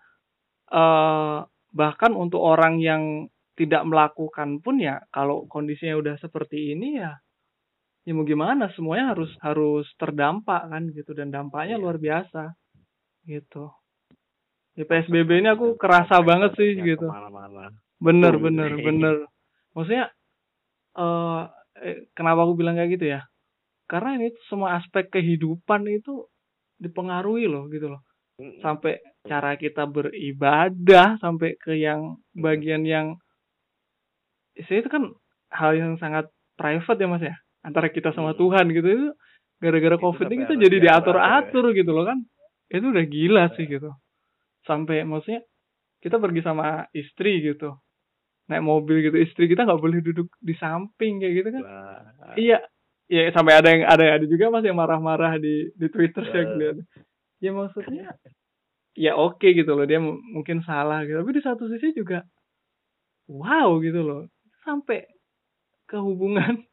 uh, bahkan untuk orang yang tidak melakukan pun ya kalau kondisinya udah seperti ini ya ya mau gimana? Semuanya harus harus terdampak kan gitu dan dampaknya iya. luar biasa gitu. Di psbb ini aku kerasa banget sih gitu. bener bener bener. Maksudnya uh, eh, kenapa aku bilang kayak gitu ya? Karena ini semua aspek kehidupan itu dipengaruhi loh gitu loh sampai cara kita beribadah sampai ke yang bagian yang itu kan hal yang sangat private ya mas ya? Antara kita sama hmm. Tuhan gitu itu gara-gara covid ini kita jadi diatur-atur ya. gitu loh kan? Itu udah gila sih gitu. Sampai maksudnya kita pergi sama istri gitu. Naik mobil gitu istri kita nggak boleh duduk di samping kayak gitu kan? Wah. iya. Iya sampai ada yang ada ada juga mas yang marah-marah di di twitter ya gitu ya maksudnya ya oke okay gitu loh dia mungkin salah gitu tapi di satu sisi juga wow gitu loh sampai ke hubungan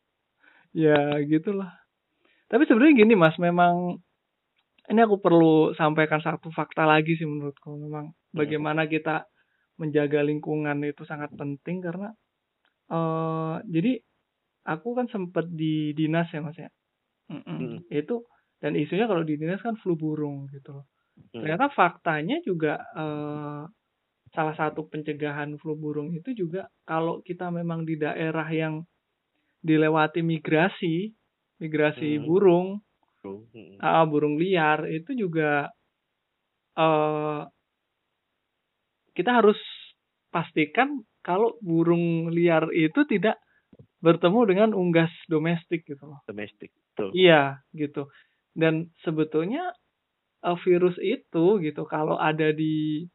ya gitulah tapi sebenarnya gini mas memang ini aku perlu sampaikan satu fakta lagi sih menurutku memang iya. bagaimana kita menjaga lingkungan itu sangat penting karena uh, jadi aku kan sempat di dinas ya mas ya mm -mm. Hmm. itu dan isunya kalau di dinas kan flu burung gitu loh Hmm. Ternyata faktanya juga uh, salah satu pencegahan flu burung itu juga kalau kita memang di daerah yang dilewati migrasi, migrasi hmm. burung, hmm. uh, burung liar itu juga uh, kita harus pastikan kalau burung liar itu tidak bertemu dengan unggas domestik gitu loh. Domestik, betul. Iya, gitu. Dan sebetulnya uh, virus itu gitu kalau ada di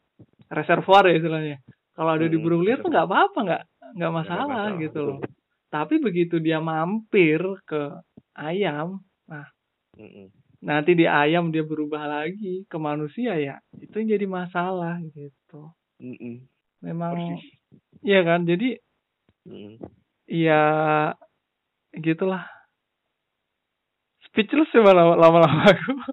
reservoir ya istilahnya. Kalau ada hmm, di burung liar tuh nggak apa-apa, nggak nggak masalah, masalah gitu loh. Tapi begitu dia mampir ke ayam, nah hmm. nanti di ayam dia berubah lagi ke manusia ya, itu yang jadi masalah gitu. Hmm. Memang, iya kan? Jadi, ya gitulah. Speechless ya lama-lama aku.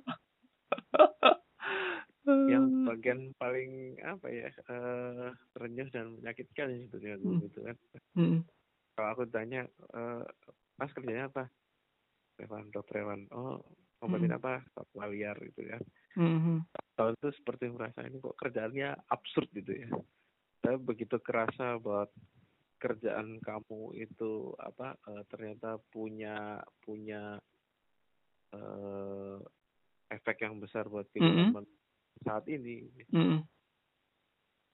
yang hmm. bagian paling apa ya uh, terenyuh dan menyakitkan ya sebetulnya hmm. gitu kan hmm. kalau aku tanya uh, mas kerjanya apa Rewan dokter Rewan oh ngobatin hmm. apa satwa liar gitu ya hmm. tahun itu seperti merasa ini kok kerjaannya absurd gitu ya saya begitu kerasa buat kerjaan kamu itu apa uh, ternyata punya punya uh, efek yang besar buat kehidupan mm -hmm saat ini mm.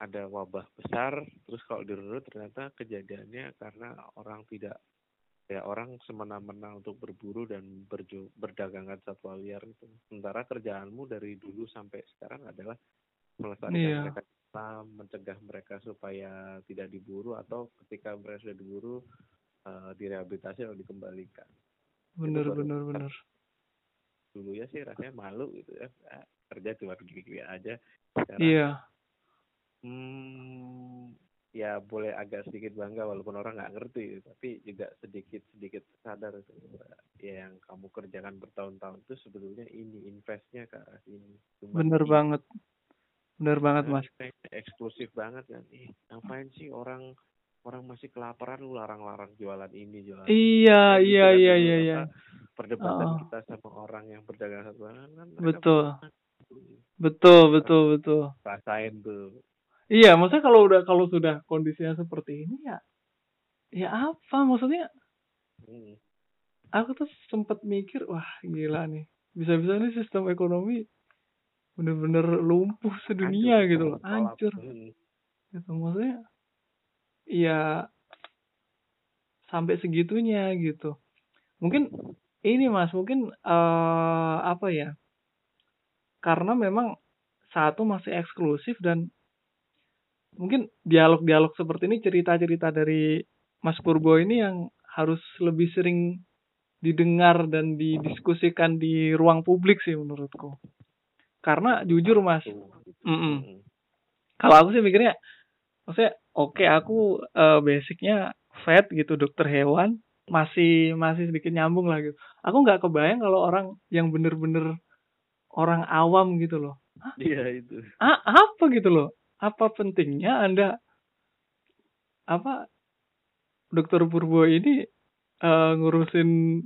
ada wabah besar terus kalau dirunut ternyata kejadiannya karena orang tidak ya orang semena-mena untuk berburu dan berju, berdagangkan satwa liar itu sementara kerjaanmu dari dulu sampai sekarang adalah melestarikan yeah. mereka mencegah mereka supaya tidak diburu atau ketika mereka sudah diburu uh, direhabilitasi atau dikembalikan. Benar benar benar. Dulu ya sih rasanya malu gitu ya. Kerja cuma gini-gini aja. Sekarang iya. Hmm, ya boleh agak sedikit bangga walaupun orang nggak ngerti tapi juga sedikit sedikit sadar ya yang kamu kerjakan bertahun-tahun itu sebetulnya ini investnya ke arah sini. Cuma bener ini, banget. Bener banget mas. eksklusif banget kan. Ih ngapain sih orang orang masih kelaparan lu larang-larang jualan ini jualan iya gitu iya kan iya iya iya perdebatan oh. kita sama orang yang berdagang satu kan betul Betul, betul, betul. Rasain tuh. Iya, maksudnya kalau udah kalau sudah kondisinya seperti ini ya ya apa maksudnya? Hmm. Aku tuh sempat mikir, wah gila nih. Bisa-bisa nih sistem ekonomi bener-bener lumpuh sedunia Hancur, gitu loh, hancur. Hmm. Gitu maksudnya ya sampai segitunya gitu. Mungkin ini Mas, mungkin uh, apa ya? karena memang satu masih eksklusif dan mungkin dialog-dialog seperti ini cerita-cerita dari Mas Purbo ini yang harus lebih sering didengar dan didiskusikan di ruang publik sih menurutku. Karena jujur Mas, mm -mm. kalau aku sih mikirnya, maksudnya oke okay, aku uh, basicnya vet gitu dokter hewan masih masih sedikit nyambung lah gitu. Aku nggak kebayang kalau orang yang bener-bener orang awam gitu loh. Iya itu. Ah, apa gitu loh? Apa pentingnya Anda apa Dokter Purbo ini uh, ngurusin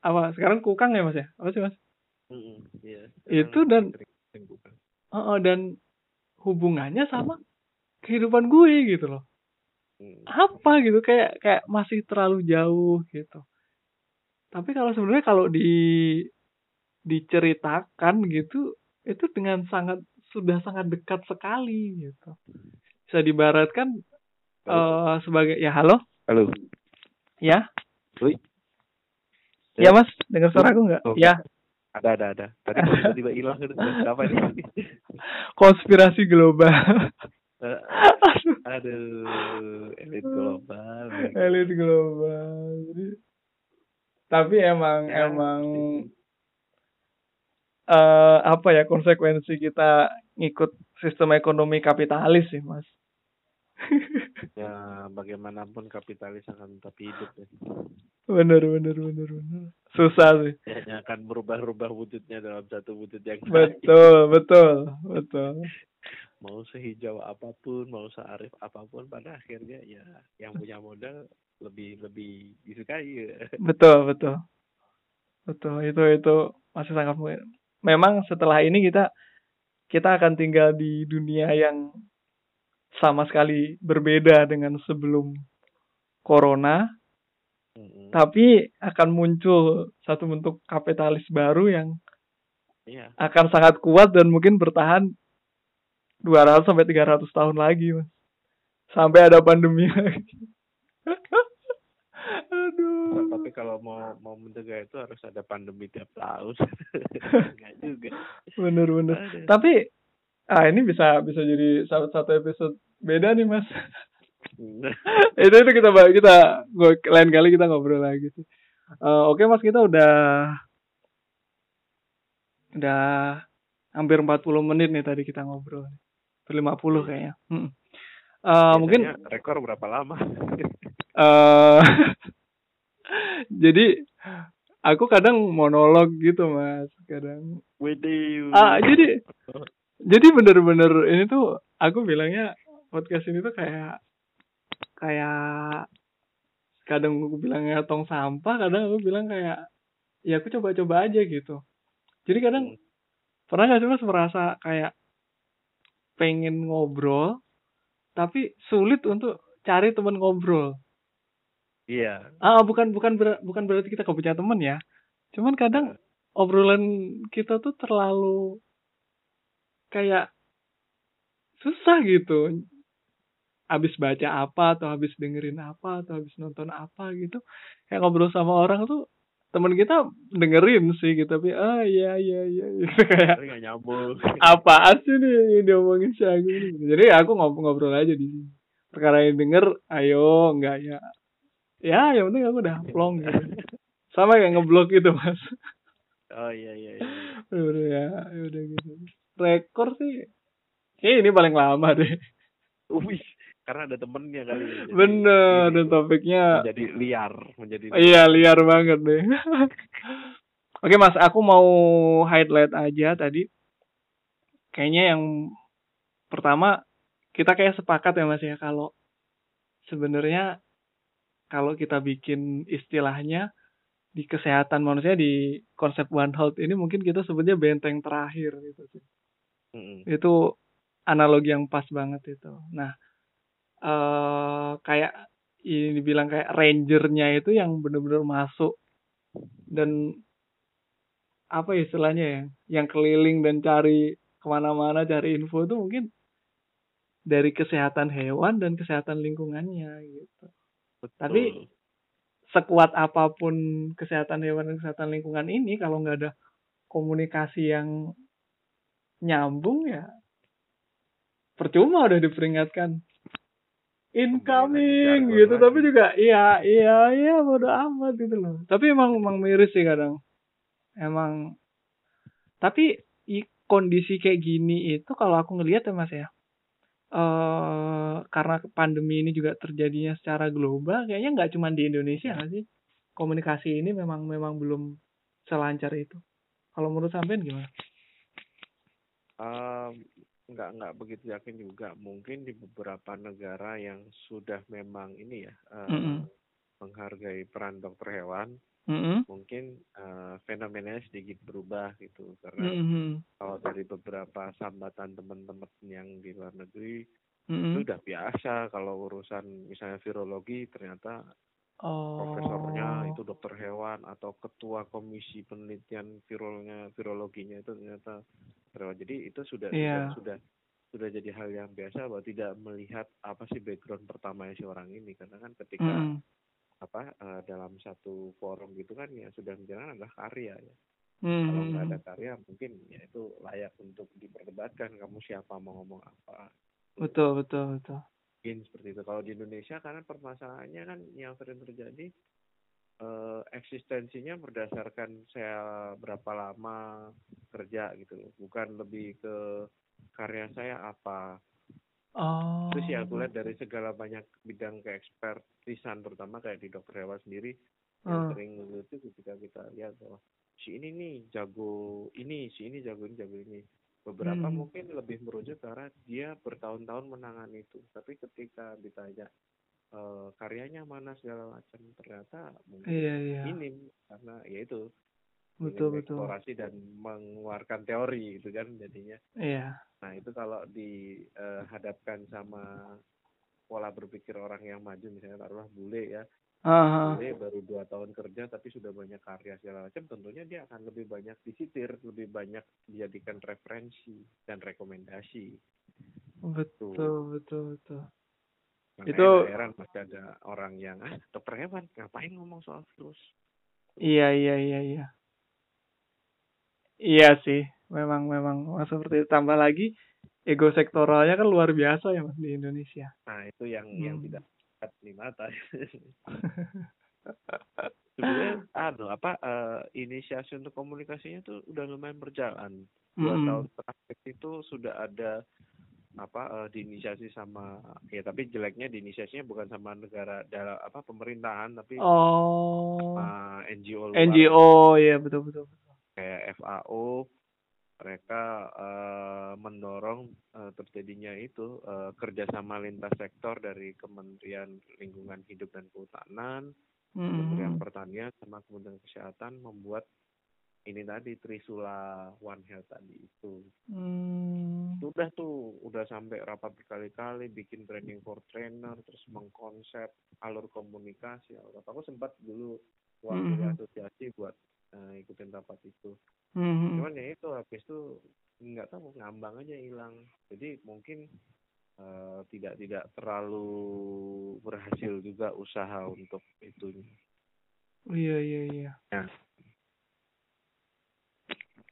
apa sekarang kukang ya Mas ya? Apa sih Mas? Mm, iya. Itu dan uh, uh, dan hubungannya sama kehidupan gue gitu loh. Hmm. Apa gitu kayak kayak masih terlalu jauh gitu. Tapi kalau sebenarnya kalau di diceritakan gitu itu dengan sangat sudah sangat dekat sekali gitu. Bisa dibaratkan uh, sebagai ya halo? Halo. Ya? Ui. ya mas dengar suara aku nggak? Oh, ya. Ada ada ada. Tadi tiba-tiba hilang apa ini? Konspirasi global uh, aduh elit global elit global. Tapi emang ya, emang uh, apa ya konsekuensi kita ngikut sistem ekonomi kapitalis sih mas. Ya bagaimanapun kapitalis akan tetap hidup ya. Benar benar benar benar susah sih. Ya akan berubah-ubah wujudnya dalam satu wujud yang betul betul betul mau sehijau apa pun mau searif apa pun pada akhirnya ya yang punya modal lebih lebih disukai ya. betul betul betul itu itu masih sangat memang setelah ini kita kita akan tinggal di dunia yang sama sekali berbeda dengan sebelum corona. Mm-hmm. Tapi akan muncul satu bentuk kapitalis baru yang yeah. akan sangat kuat dan mungkin bertahan 200 sampai 300 tahun lagi, Mas. Sampai ada pandemi lagi. Aduh. Tapi kalau mau mau mencegah itu harus ada pandemi tiap tahun. Enggak juga. Bener bener. Tapi ah ini bisa bisa jadi satu satu episode beda nih mas. itu itu kita kita gua, lain kali kita ngobrol lagi sih. Uh, Oke okay, mas kita udah udah hampir 40 menit nih tadi kita ngobrol. 50 kayaknya. Hmm. Uh, mungkin rekor berapa lama? uh, jadi aku kadang monolog gitu mas kadang ah jadi jadi bener-bener ini tuh aku bilangnya podcast ini tuh kayak kayak kadang aku bilangnya tong sampah kadang aku bilang kayak ya aku coba-coba aja gitu jadi kadang hmm. pernah gak sih mas merasa kayak pengen ngobrol tapi sulit untuk cari teman ngobrol. Iya. Ah bukan bukan ber, bukan berarti kita gak punya teman ya. Cuman kadang uh. obrolan kita tuh terlalu kayak susah gitu. Habis baca apa atau habis dengerin apa atau habis nonton apa gitu. Kayak ngobrol sama orang tuh teman kita dengerin sih gitu tapi ah iya iya iya. Gitu kayak nggak nyambung. Apa sih nih yang diomongin si aku ini? Jadi aku ngobrol-ngobrol aja di sini. Perkara yang denger ayo enggak ya. Ya yang penting aku udah plong gitu. Sama kayak ngeblok gitu mas. Oh iya iya, iya. udah ya udah gitu. Rekor sih. Ini paling lama deh. Wih, karena ada temennya kali ya. bener dan topiknya menjadi liar menjadi liar. iya liar banget deh oke mas aku mau highlight aja tadi kayaknya yang pertama kita kayak sepakat ya mas ya kalau sebenarnya kalau kita bikin istilahnya di kesehatan manusia di konsep one health ini mungkin kita sebutnya benteng terakhir gitu sih mm -hmm. itu analogi yang pas banget itu nah uh, kayak ini dibilang kayak rangernya itu yang benar-benar masuk dan apa istilahnya ya yang keliling dan cari ke mana-mana cari info itu mungkin dari kesehatan hewan dan kesehatan lingkungannya gitu Betul. tapi sekuat apa pun kesehatan hewan dan kesehatan lingkungan ini kalau nggak ada komunikasi yang nyambung ya percuma udah diperingatkan incoming gitu. tapi juga iya iya iya bodo amat gitu loh. Tapi emang emang miris sih kadang. Emang tapi i, kondisi kayak gini itu kalau aku ngelihat ya mas ya uh, karena pandemi ini juga terjadinya secara global kayaknya nggak cuma di Indonesia gak sih? Komunikasi ini memang memang belum selancar itu. Kalau menurut sampean gimana? Um, nggak nggak begitu yakin juga mungkin di beberapa negara yang sudah memang ini ya uh, mm -hmm. menghargai peran dokter hewan mm -hmm. mungkin uh, fenomenanya sedikit berubah gitu karena mm -hmm. kalau dari beberapa sambatan teman-teman yang di luar negeri mm -hmm. itu udah biasa kalau urusan misalnya virologi ternyata Oh. Profesornya itu dokter hewan atau ketua komisi penelitian virolnya virologinya itu ternyata hewan. Jadi itu sudah yeah. sudah sudah jadi hal yang biasa bahwa tidak melihat apa sih background pertamanya si orang ini karena kan ketika mm. apa uh, dalam satu forum gitu kan ya sudah menjalankan adalah karya ya. Mm. Kalau nggak ada karya mungkin ya itu layak untuk diperdebatkan kamu siapa mau ngomong apa. Betul betul betul mungkin seperti itu. Kalau di Indonesia karena permasalahannya kan yang sering terjadi uh, eksistensinya berdasarkan saya berapa lama kerja gitu bukan lebih ke karya saya apa. Oh. Terus ya aku lihat dari segala banyak bidang keekspertisan terutama kayak di dokter hewan sendiri yang sering itu ketika kita lihat bahwa si ini nih jago ini, si ini jago ini, jago ini beberapa hmm. mungkin lebih merujuk karena dia bertahun-tahun menangani itu. Tapi ketika ditanya e, karyanya mana segala macam ternyata mungkin iya, iya. minim. Karena ya itu betul betul. eksplorasi dan mengeluarkan teori gitu kan jadinya. Iya. Nah itu kalau dihadapkan sama pola berpikir orang yang maju misalnya taruhlah bule ya Aha. bule baru dua tahun kerja tapi sudah banyak karya segala macam tentunya dia akan lebih banyak disitir lebih banyak dijadikan referensi dan rekomendasi. Betul betul betul betul. Makanya itu heran masih ada orang yang ah dokter hewan ngapain ngomong soal virus? Iya iya iya iya. Iya sih memang memang. Seperti itu. Tambah lagi ego sektoralnya kan luar biasa ya mas di Indonesia. Nah itu yang hmm. yang tidak di mata sebenarnya anu apa uh, inisiasi untuk komunikasinya tuh udah lumayan berjalan dua hmm. tahun terakhir itu sudah ada apa uh, diinisiasi sama ya tapi jeleknya diinisiasinya bukan sama negara dalam apa pemerintahan tapi oh. sama NGO luar. NGO ya betul, betul. kayak FAO mereka uh, mendorong uh, terjadinya itu uh, kerjasama lintas sektor dari Kementerian Lingkungan Hidup dan Kehutanan, mm. Kementerian Pertanian sama Kementerian Kesehatan membuat ini tadi Trisula One Health tadi itu. Hmm. Sudah tuh, udah sampai rapat berkali-kali, bikin training for trainer, terus mengkonsep alur komunikasi. Aku sempat dulu waktu hmm. asosiasi buat uh, ikutin rapat itu. Hmm. Cuman ya itu habis itu nggak tahu ngambang aja hilang. Jadi mungkin uh, tidak tidak terlalu berhasil juga usaha untuk itu. Iya iya iya. Nah,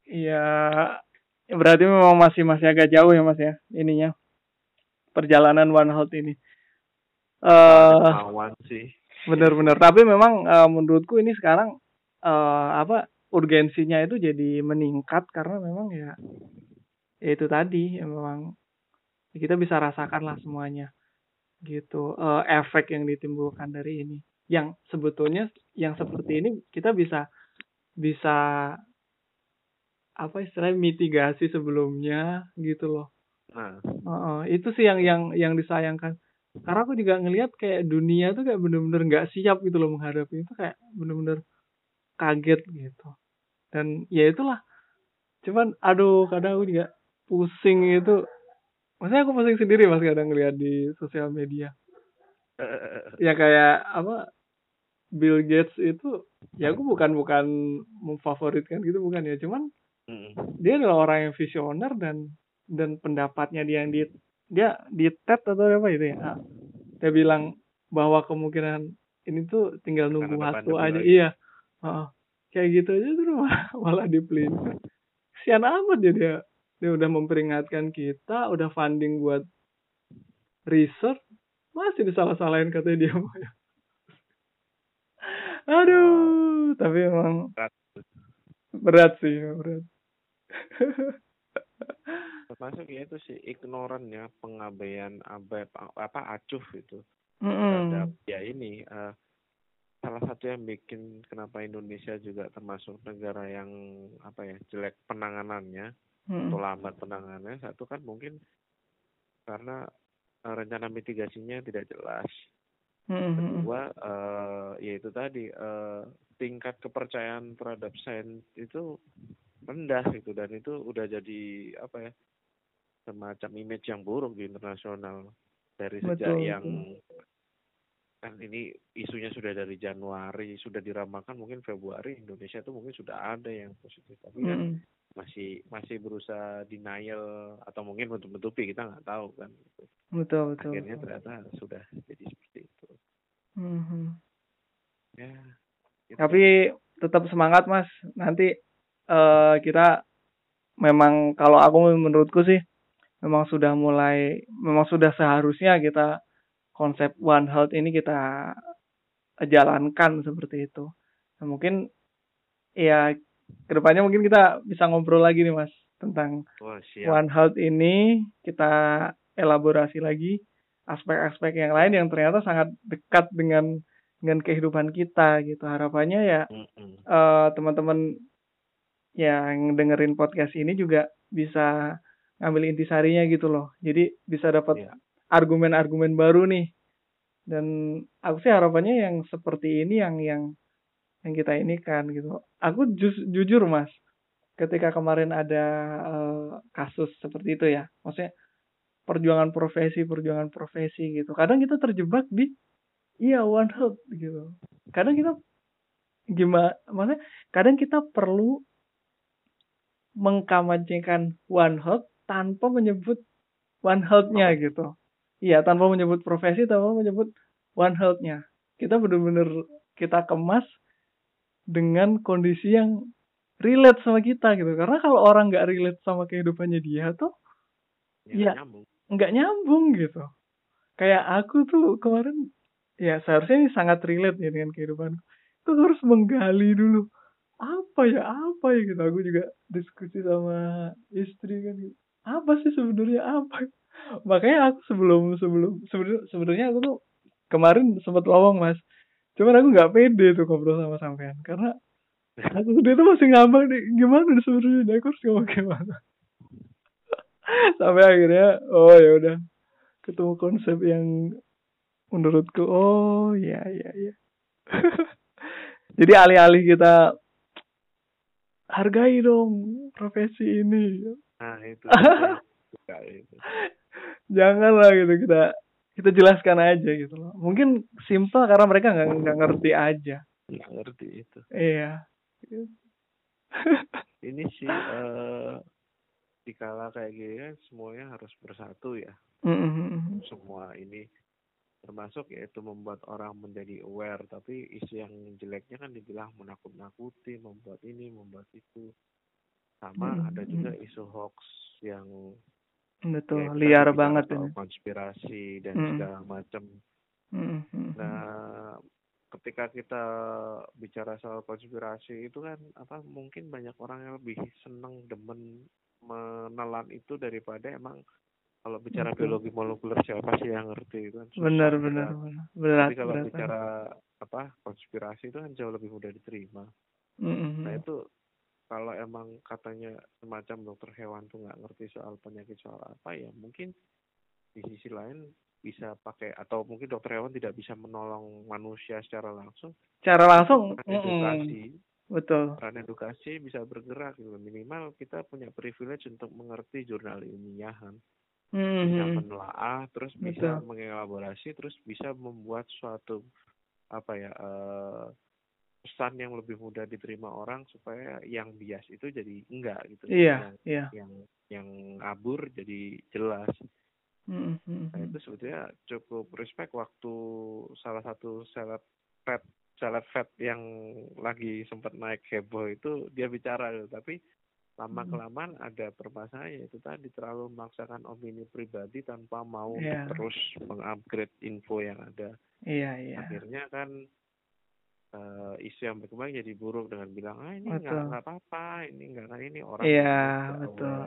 Iya, berarti memang masih masih agak jauh ya mas ya ininya perjalanan One Health ini. Uh, sih. Bener-bener. Tapi memang uh, menurutku ini sekarang uh, apa urgensinya itu jadi meningkat karena memang ya, ya itu tadi ya memang kita bisa rasakan lah semuanya gitu uh, efek yang ditimbulkan dari ini yang sebetulnya yang seperti ini kita bisa bisa apa istilahnya mitigasi sebelumnya gitu loh. Nah. Uh, itu sih yang yang yang disayangkan. Karena aku juga ngelihat kayak dunia tuh kayak bener-bener nggak siap gitu loh menghadapi itu kayak bener-bener kaget gitu. Dan ya itulah. Cuman aduh kadang aku juga pusing itu. Maksudnya aku pusing sendiri mas kadang ngeliat di sosial media. ya kayak apa Bill Gates itu ya aku bukan bukan memfavoritkan gitu bukan ya cuman dia adalah orang yang visioner dan dan pendapatnya dia yang di dia di TED atau apa itu ya dia bilang bahwa kemungkinan ini tuh tinggal nunggu waktu aja lagi. iya uh, kayak gitu aja tuh malah, dipelin. Sian amat dia dia. Dia udah memperingatkan kita udah funding buat research masih disalah-salahin katanya dia. Aduh tapi emang berat. sih berat. Termasuk ya itu sih ignoran ya pengabaian abai apa acuh itu mm -hmm. terhadap ya ini uh, salah satu yang bikin kenapa Indonesia juga termasuk negara yang apa ya jelek penanganannya mm. atau lambat penanganannya satu kan mungkin karena uh, rencana mitigasinya tidak jelas mm. kedua uh, yaitu tadi uh, tingkat kepercayaan terhadap sains itu rendah gitu dan itu udah jadi apa ya semacam image yang buruk di internasional dari sejak Betul. yang kan ini isunya sudah dari Januari sudah diramalkan mungkin Februari Indonesia itu mungkin sudah ada yang positif tapi mm. kan masih masih berusaha denial atau mungkin untuk menutupi kita nggak tahu kan betul betul akhirnya ternyata sudah jadi seperti itu mm-hmm. ya gitu. tapi tetap semangat mas nanti uh, kita memang kalau aku menurutku sih memang sudah mulai memang sudah seharusnya kita konsep one health ini kita jalankan seperti itu. Nah, mungkin ya ke depannya mungkin kita bisa ngobrol lagi nih mas tentang oh, one health ini kita elaborasi lagi aspek-aspek yang lain yang ternyata sangat dekat dengan dengan kehidupan kita gitu harapannya ya mm -hmm. uh, teman-teman yang dengerin podcast ini juga bisa ngambil intisarinya gitu loh. Jadi bisa dapat yeah. Argumen-argumen baru nih. Dan aku sih harapannya yang seperti ini yang yang yang kita ini kan gitu. Aku ju jujur mas. Ketika kemarin ada uh, kasus seperti itu ya maksudnya perjuangan profesi perjuangan profesi gitu. Kadang kita terjebak di iya one health gitu. Kadang kita gimana maksudnya kadang kita perlu mengkamancekan one health tanpa menyebut one health-nya gitu iya tanpa menyebut profesi tanpa menyebut one health-nya. Kita benar-benar kita kemas dengan kondisi yang relate sama kita gitu. Karena kalau orang nggak relate sama kehidupannya dia tuh ya, ya nggak nyambung. gitu. Kayak aku tuh kemarin ya seharusnya ini sangat relate ya dengan kehidupan itu harus menggali dulu apa ya apa ya gitu. Aku juga diskusi sama istri kan gitu. apa sih sebenarnya apa makanya aku sebelum sebelum sebenarnya aku tuh kemarin sempat ngomong mas. Cuman aku nggak pede tuh ngobrol sama sampean karena aku dia tuh masih ngambang nih gimana sebenarnya aku harus ngomong gimana sampai akhirnya oh ya udah ketemu konsep yang menurutku oh ya ya ya. Jadi alih-alih kita hargai dong profesi ini. Nah itu, itu. Janganlah gitu kita kita jelaskan aja gitu loh. Mungkin simpel karena mereka nggak nggak ngerti aja. Nggak ngerti itu. Iya. Ini sih uh, dikala kayak gini kan semuanya harus bersatu ya. Mm-hmm. semua ini termasuk yaitu membuat orang menjadi aware. Tapi isu yang jeleknya kan dibilang menakut-nakuti membuat ini membuat itu. Sama mm-hmm. ada juga isu hoax yang betul liar banget ini konspirasi dan hmm. segala macam hmm, hmm. nah ketika kita bicara soal konspirasi itu kan apa mungkin banyak orang yang lebih seneng demen menelan itu daripada emang kalau bicara Betul. biologi molekuler siapa sih yang ngerti itu kan benar benar benar tapi kalau berat, bicara apa konspirasi itu kan jauh lebih mudah diterima mm -hmm. nah itu kalau emang katanya semacam dokter hewan tuh nggak ngerti soal penyakit soal apa ya mungkin di sisi lain bisa pakai atau mungkin dokter hewan tidak bisa menolong manusia secara langsung. Secara langsung. edukasi. Mm, betul. Peran edukasi bisa bergerak gitu. Minimal kita punya privilege untuk mengerti jurnal ilmiahan. Mm, bisa menelaah, terus bisa mengelaborasi, terus bisa membuat suatu apa ya uh, pesan yang lebih mudah diterima orang supaya yang bias itu jadi enggak gitu iya yang, iya yang yang abur jadi jelas mm-hmm. nah itu sebetulnya cukup respect waktu salah satu seleb fat seleb fat yang lagi sempat naik heboh itu dia bicara gitu. tapi lama kelamaan ada permasalahan itu tadi terlalu memaksakan opini pribadi tanpa mau yeah. terus mengupgrade info yang ada iya iya akhirnya kan uh, isu yang berkembang jadi buruk dengan bilang ah ini nggak nggak apa-apa ini nggak kan ini orang iya betul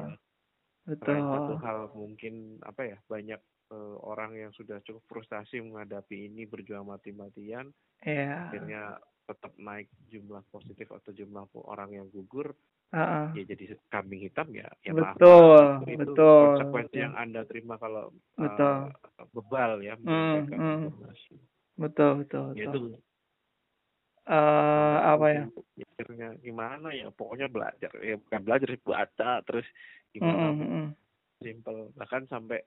betul satu hal mungkin apa ya banyak uh, orang yang sudah cukup frustasi menghadapi ini berjuang mati-matian iya akhirnya tetap naik jumlah positif atau jumlah orang yang gugur uh-uh. ya jadi kambing hitam ya ya betul maaf, itu betul konsekuensi betul. yang anda terima kalau betul. Uh, bebal ya mm, mm. betul betul, ya, betul. itu uh, apa ya? Mikirnya gimana ya? Pokoknya belajar. Ya bukan belajar sih baca terus gimana? Mm -hmm. simple. Bahkan sampai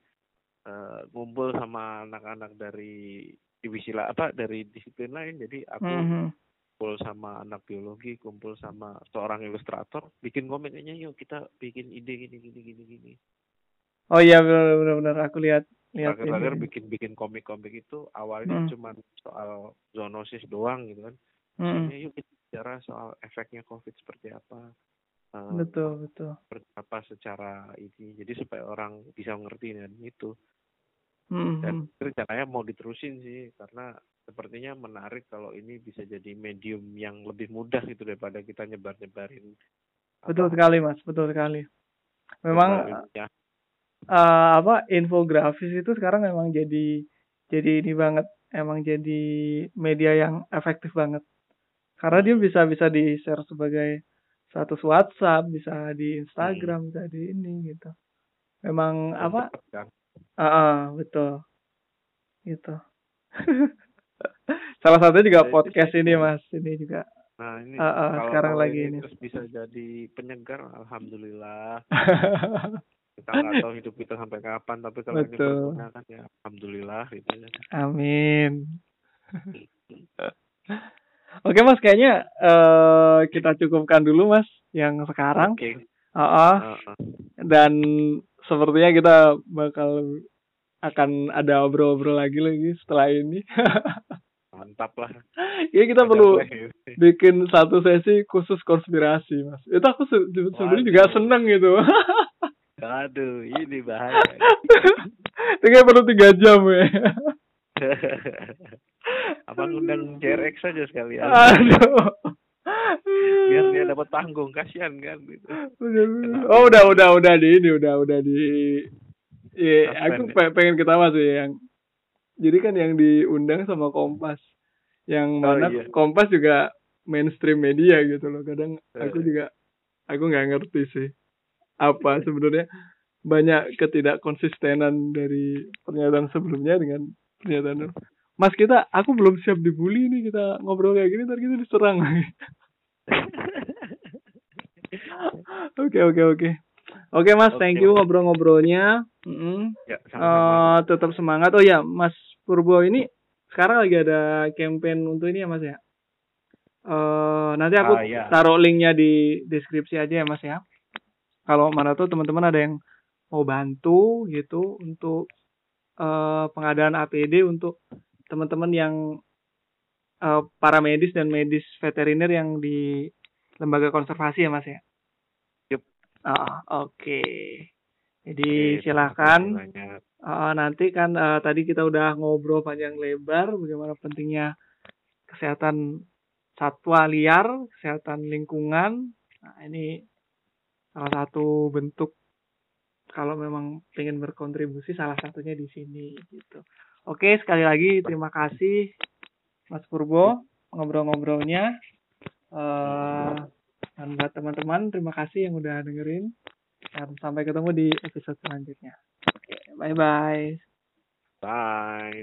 uh, ngumpul sama anak-anak dari divisi lah apa dari disiplin lain. Jadi aku mm -hmm. kumpul sama anak biologi kumpul sama seorang ilustrator bikin komennya yuk kita bikin ide gini gini gini gini. Oh iya benar benar aku lihat lihat terakhir bikin bikin komik-komik itu awalnya mm. cuma soal zoonosis doang gitu kan Hmm. yuk kita bicara soal efeknya COVID seperti apa. Uh, betul betul. Apa secara ini, jadi supaya orang bisa ngerti dan itu. Hmm. Dan rencananya mau diterusin sih, karena sepertinya menarik kalau ini bisa jadi medium yang lebih mudah gitu daripada kita nyebar-nyebarin. Betul apa, sekali mas, betul sekali. Memang ya. uh, apa infografis itu sekarang memang jadi jadi ini banget, emang jadi media yang efektif banget karena dia bisa bisa di share sebagai status WhatsApp bisa di Instagram hmm. bisa di ini gitu memang Betul, apa kan? ah uh, betul gitu salah satu juga nah, podcast ini mas ini juga Nah ini uh, uh, kalau, sekarang kalau lagi ini terus bisa jadi penyegar, alhamdulillah. kita nggak tahu hidup kita sampai kapan, tapi kalau Betul. ini berguna kan ya alhamdulillah gitu ya. Amin. Oke mas, kayaknya uh, kita cukupkan dulu mas yang sekarang. Oke. Okay. Uh -uh. Uh -uh. Dan sepertinya kita bakal akan ada obrol-obrol lagi lagi setelah ini. Mantap lah. Iya kita perlu bikin satu sesi khusus konspirasi mas. Itu aku se sebenarnya juga seneng gitu. Aduh, ini bahaya. Itu perlu tiga jam ya. Apa ngundang JRX saja sekalian. Aduh. Biar dia dapat panggung, kasihan kan gitu. Oh, udah udah udah di ini udah udah di Iya, aku ya? pengen ketawa sih yang jadi kan yang diundang sama Kompas. Yang oh, mana iya. Kompas juga mainstream media gitu loh. Kadang aku eh. juga aku nggak ngerti sih apa sebenarnya banyak ketidakkonsistenan dari pernyataan sebelumnya dengan pernyataan Mas kita, aku belum siap dibully nih kita ngobrol kayak gini, ntar kita diserang lagi. Oke oke oke. Oke Mas, okay. thank you ngobrol-ngobrolnya. Mm -hmm. ya, uh, tetap semangat. Oh ya, Mas Purbo ini sekarang lagi ada campaign untuk ini ya Mas ya. Uh, nanti aku uh, ya. taruh linknya di deskripsi aja ya Mas ya. Kalau mana tuh teman-teman ada yang mau bantu gitu untuk uh, pengadaan APD untuk teman-teman yang uh, para medis dan medis veteriner yang di lembaga konservasi ya mas ya. Yep. Uh, Oke. Okay. Jadi Oke, silakan. Uh, nanti kan uh, tadi kita udah ngobrol panjang lebar bagaimana pentingnya kesehatan satwa liar, kesehatan lingkungan. Nah, ini salah satu bentuk kalau memang ingin berkontribusi salah satunya di sini gitu. Oke, sekali lagi terima kasih Mas Purbo ngobrol-ngobrolnya. Uh, dan buat teman-teman, terima kasih yang udah dengerin. Dan sampai ketemu di episode selanjutnya. Oke, bye-bye. Bye.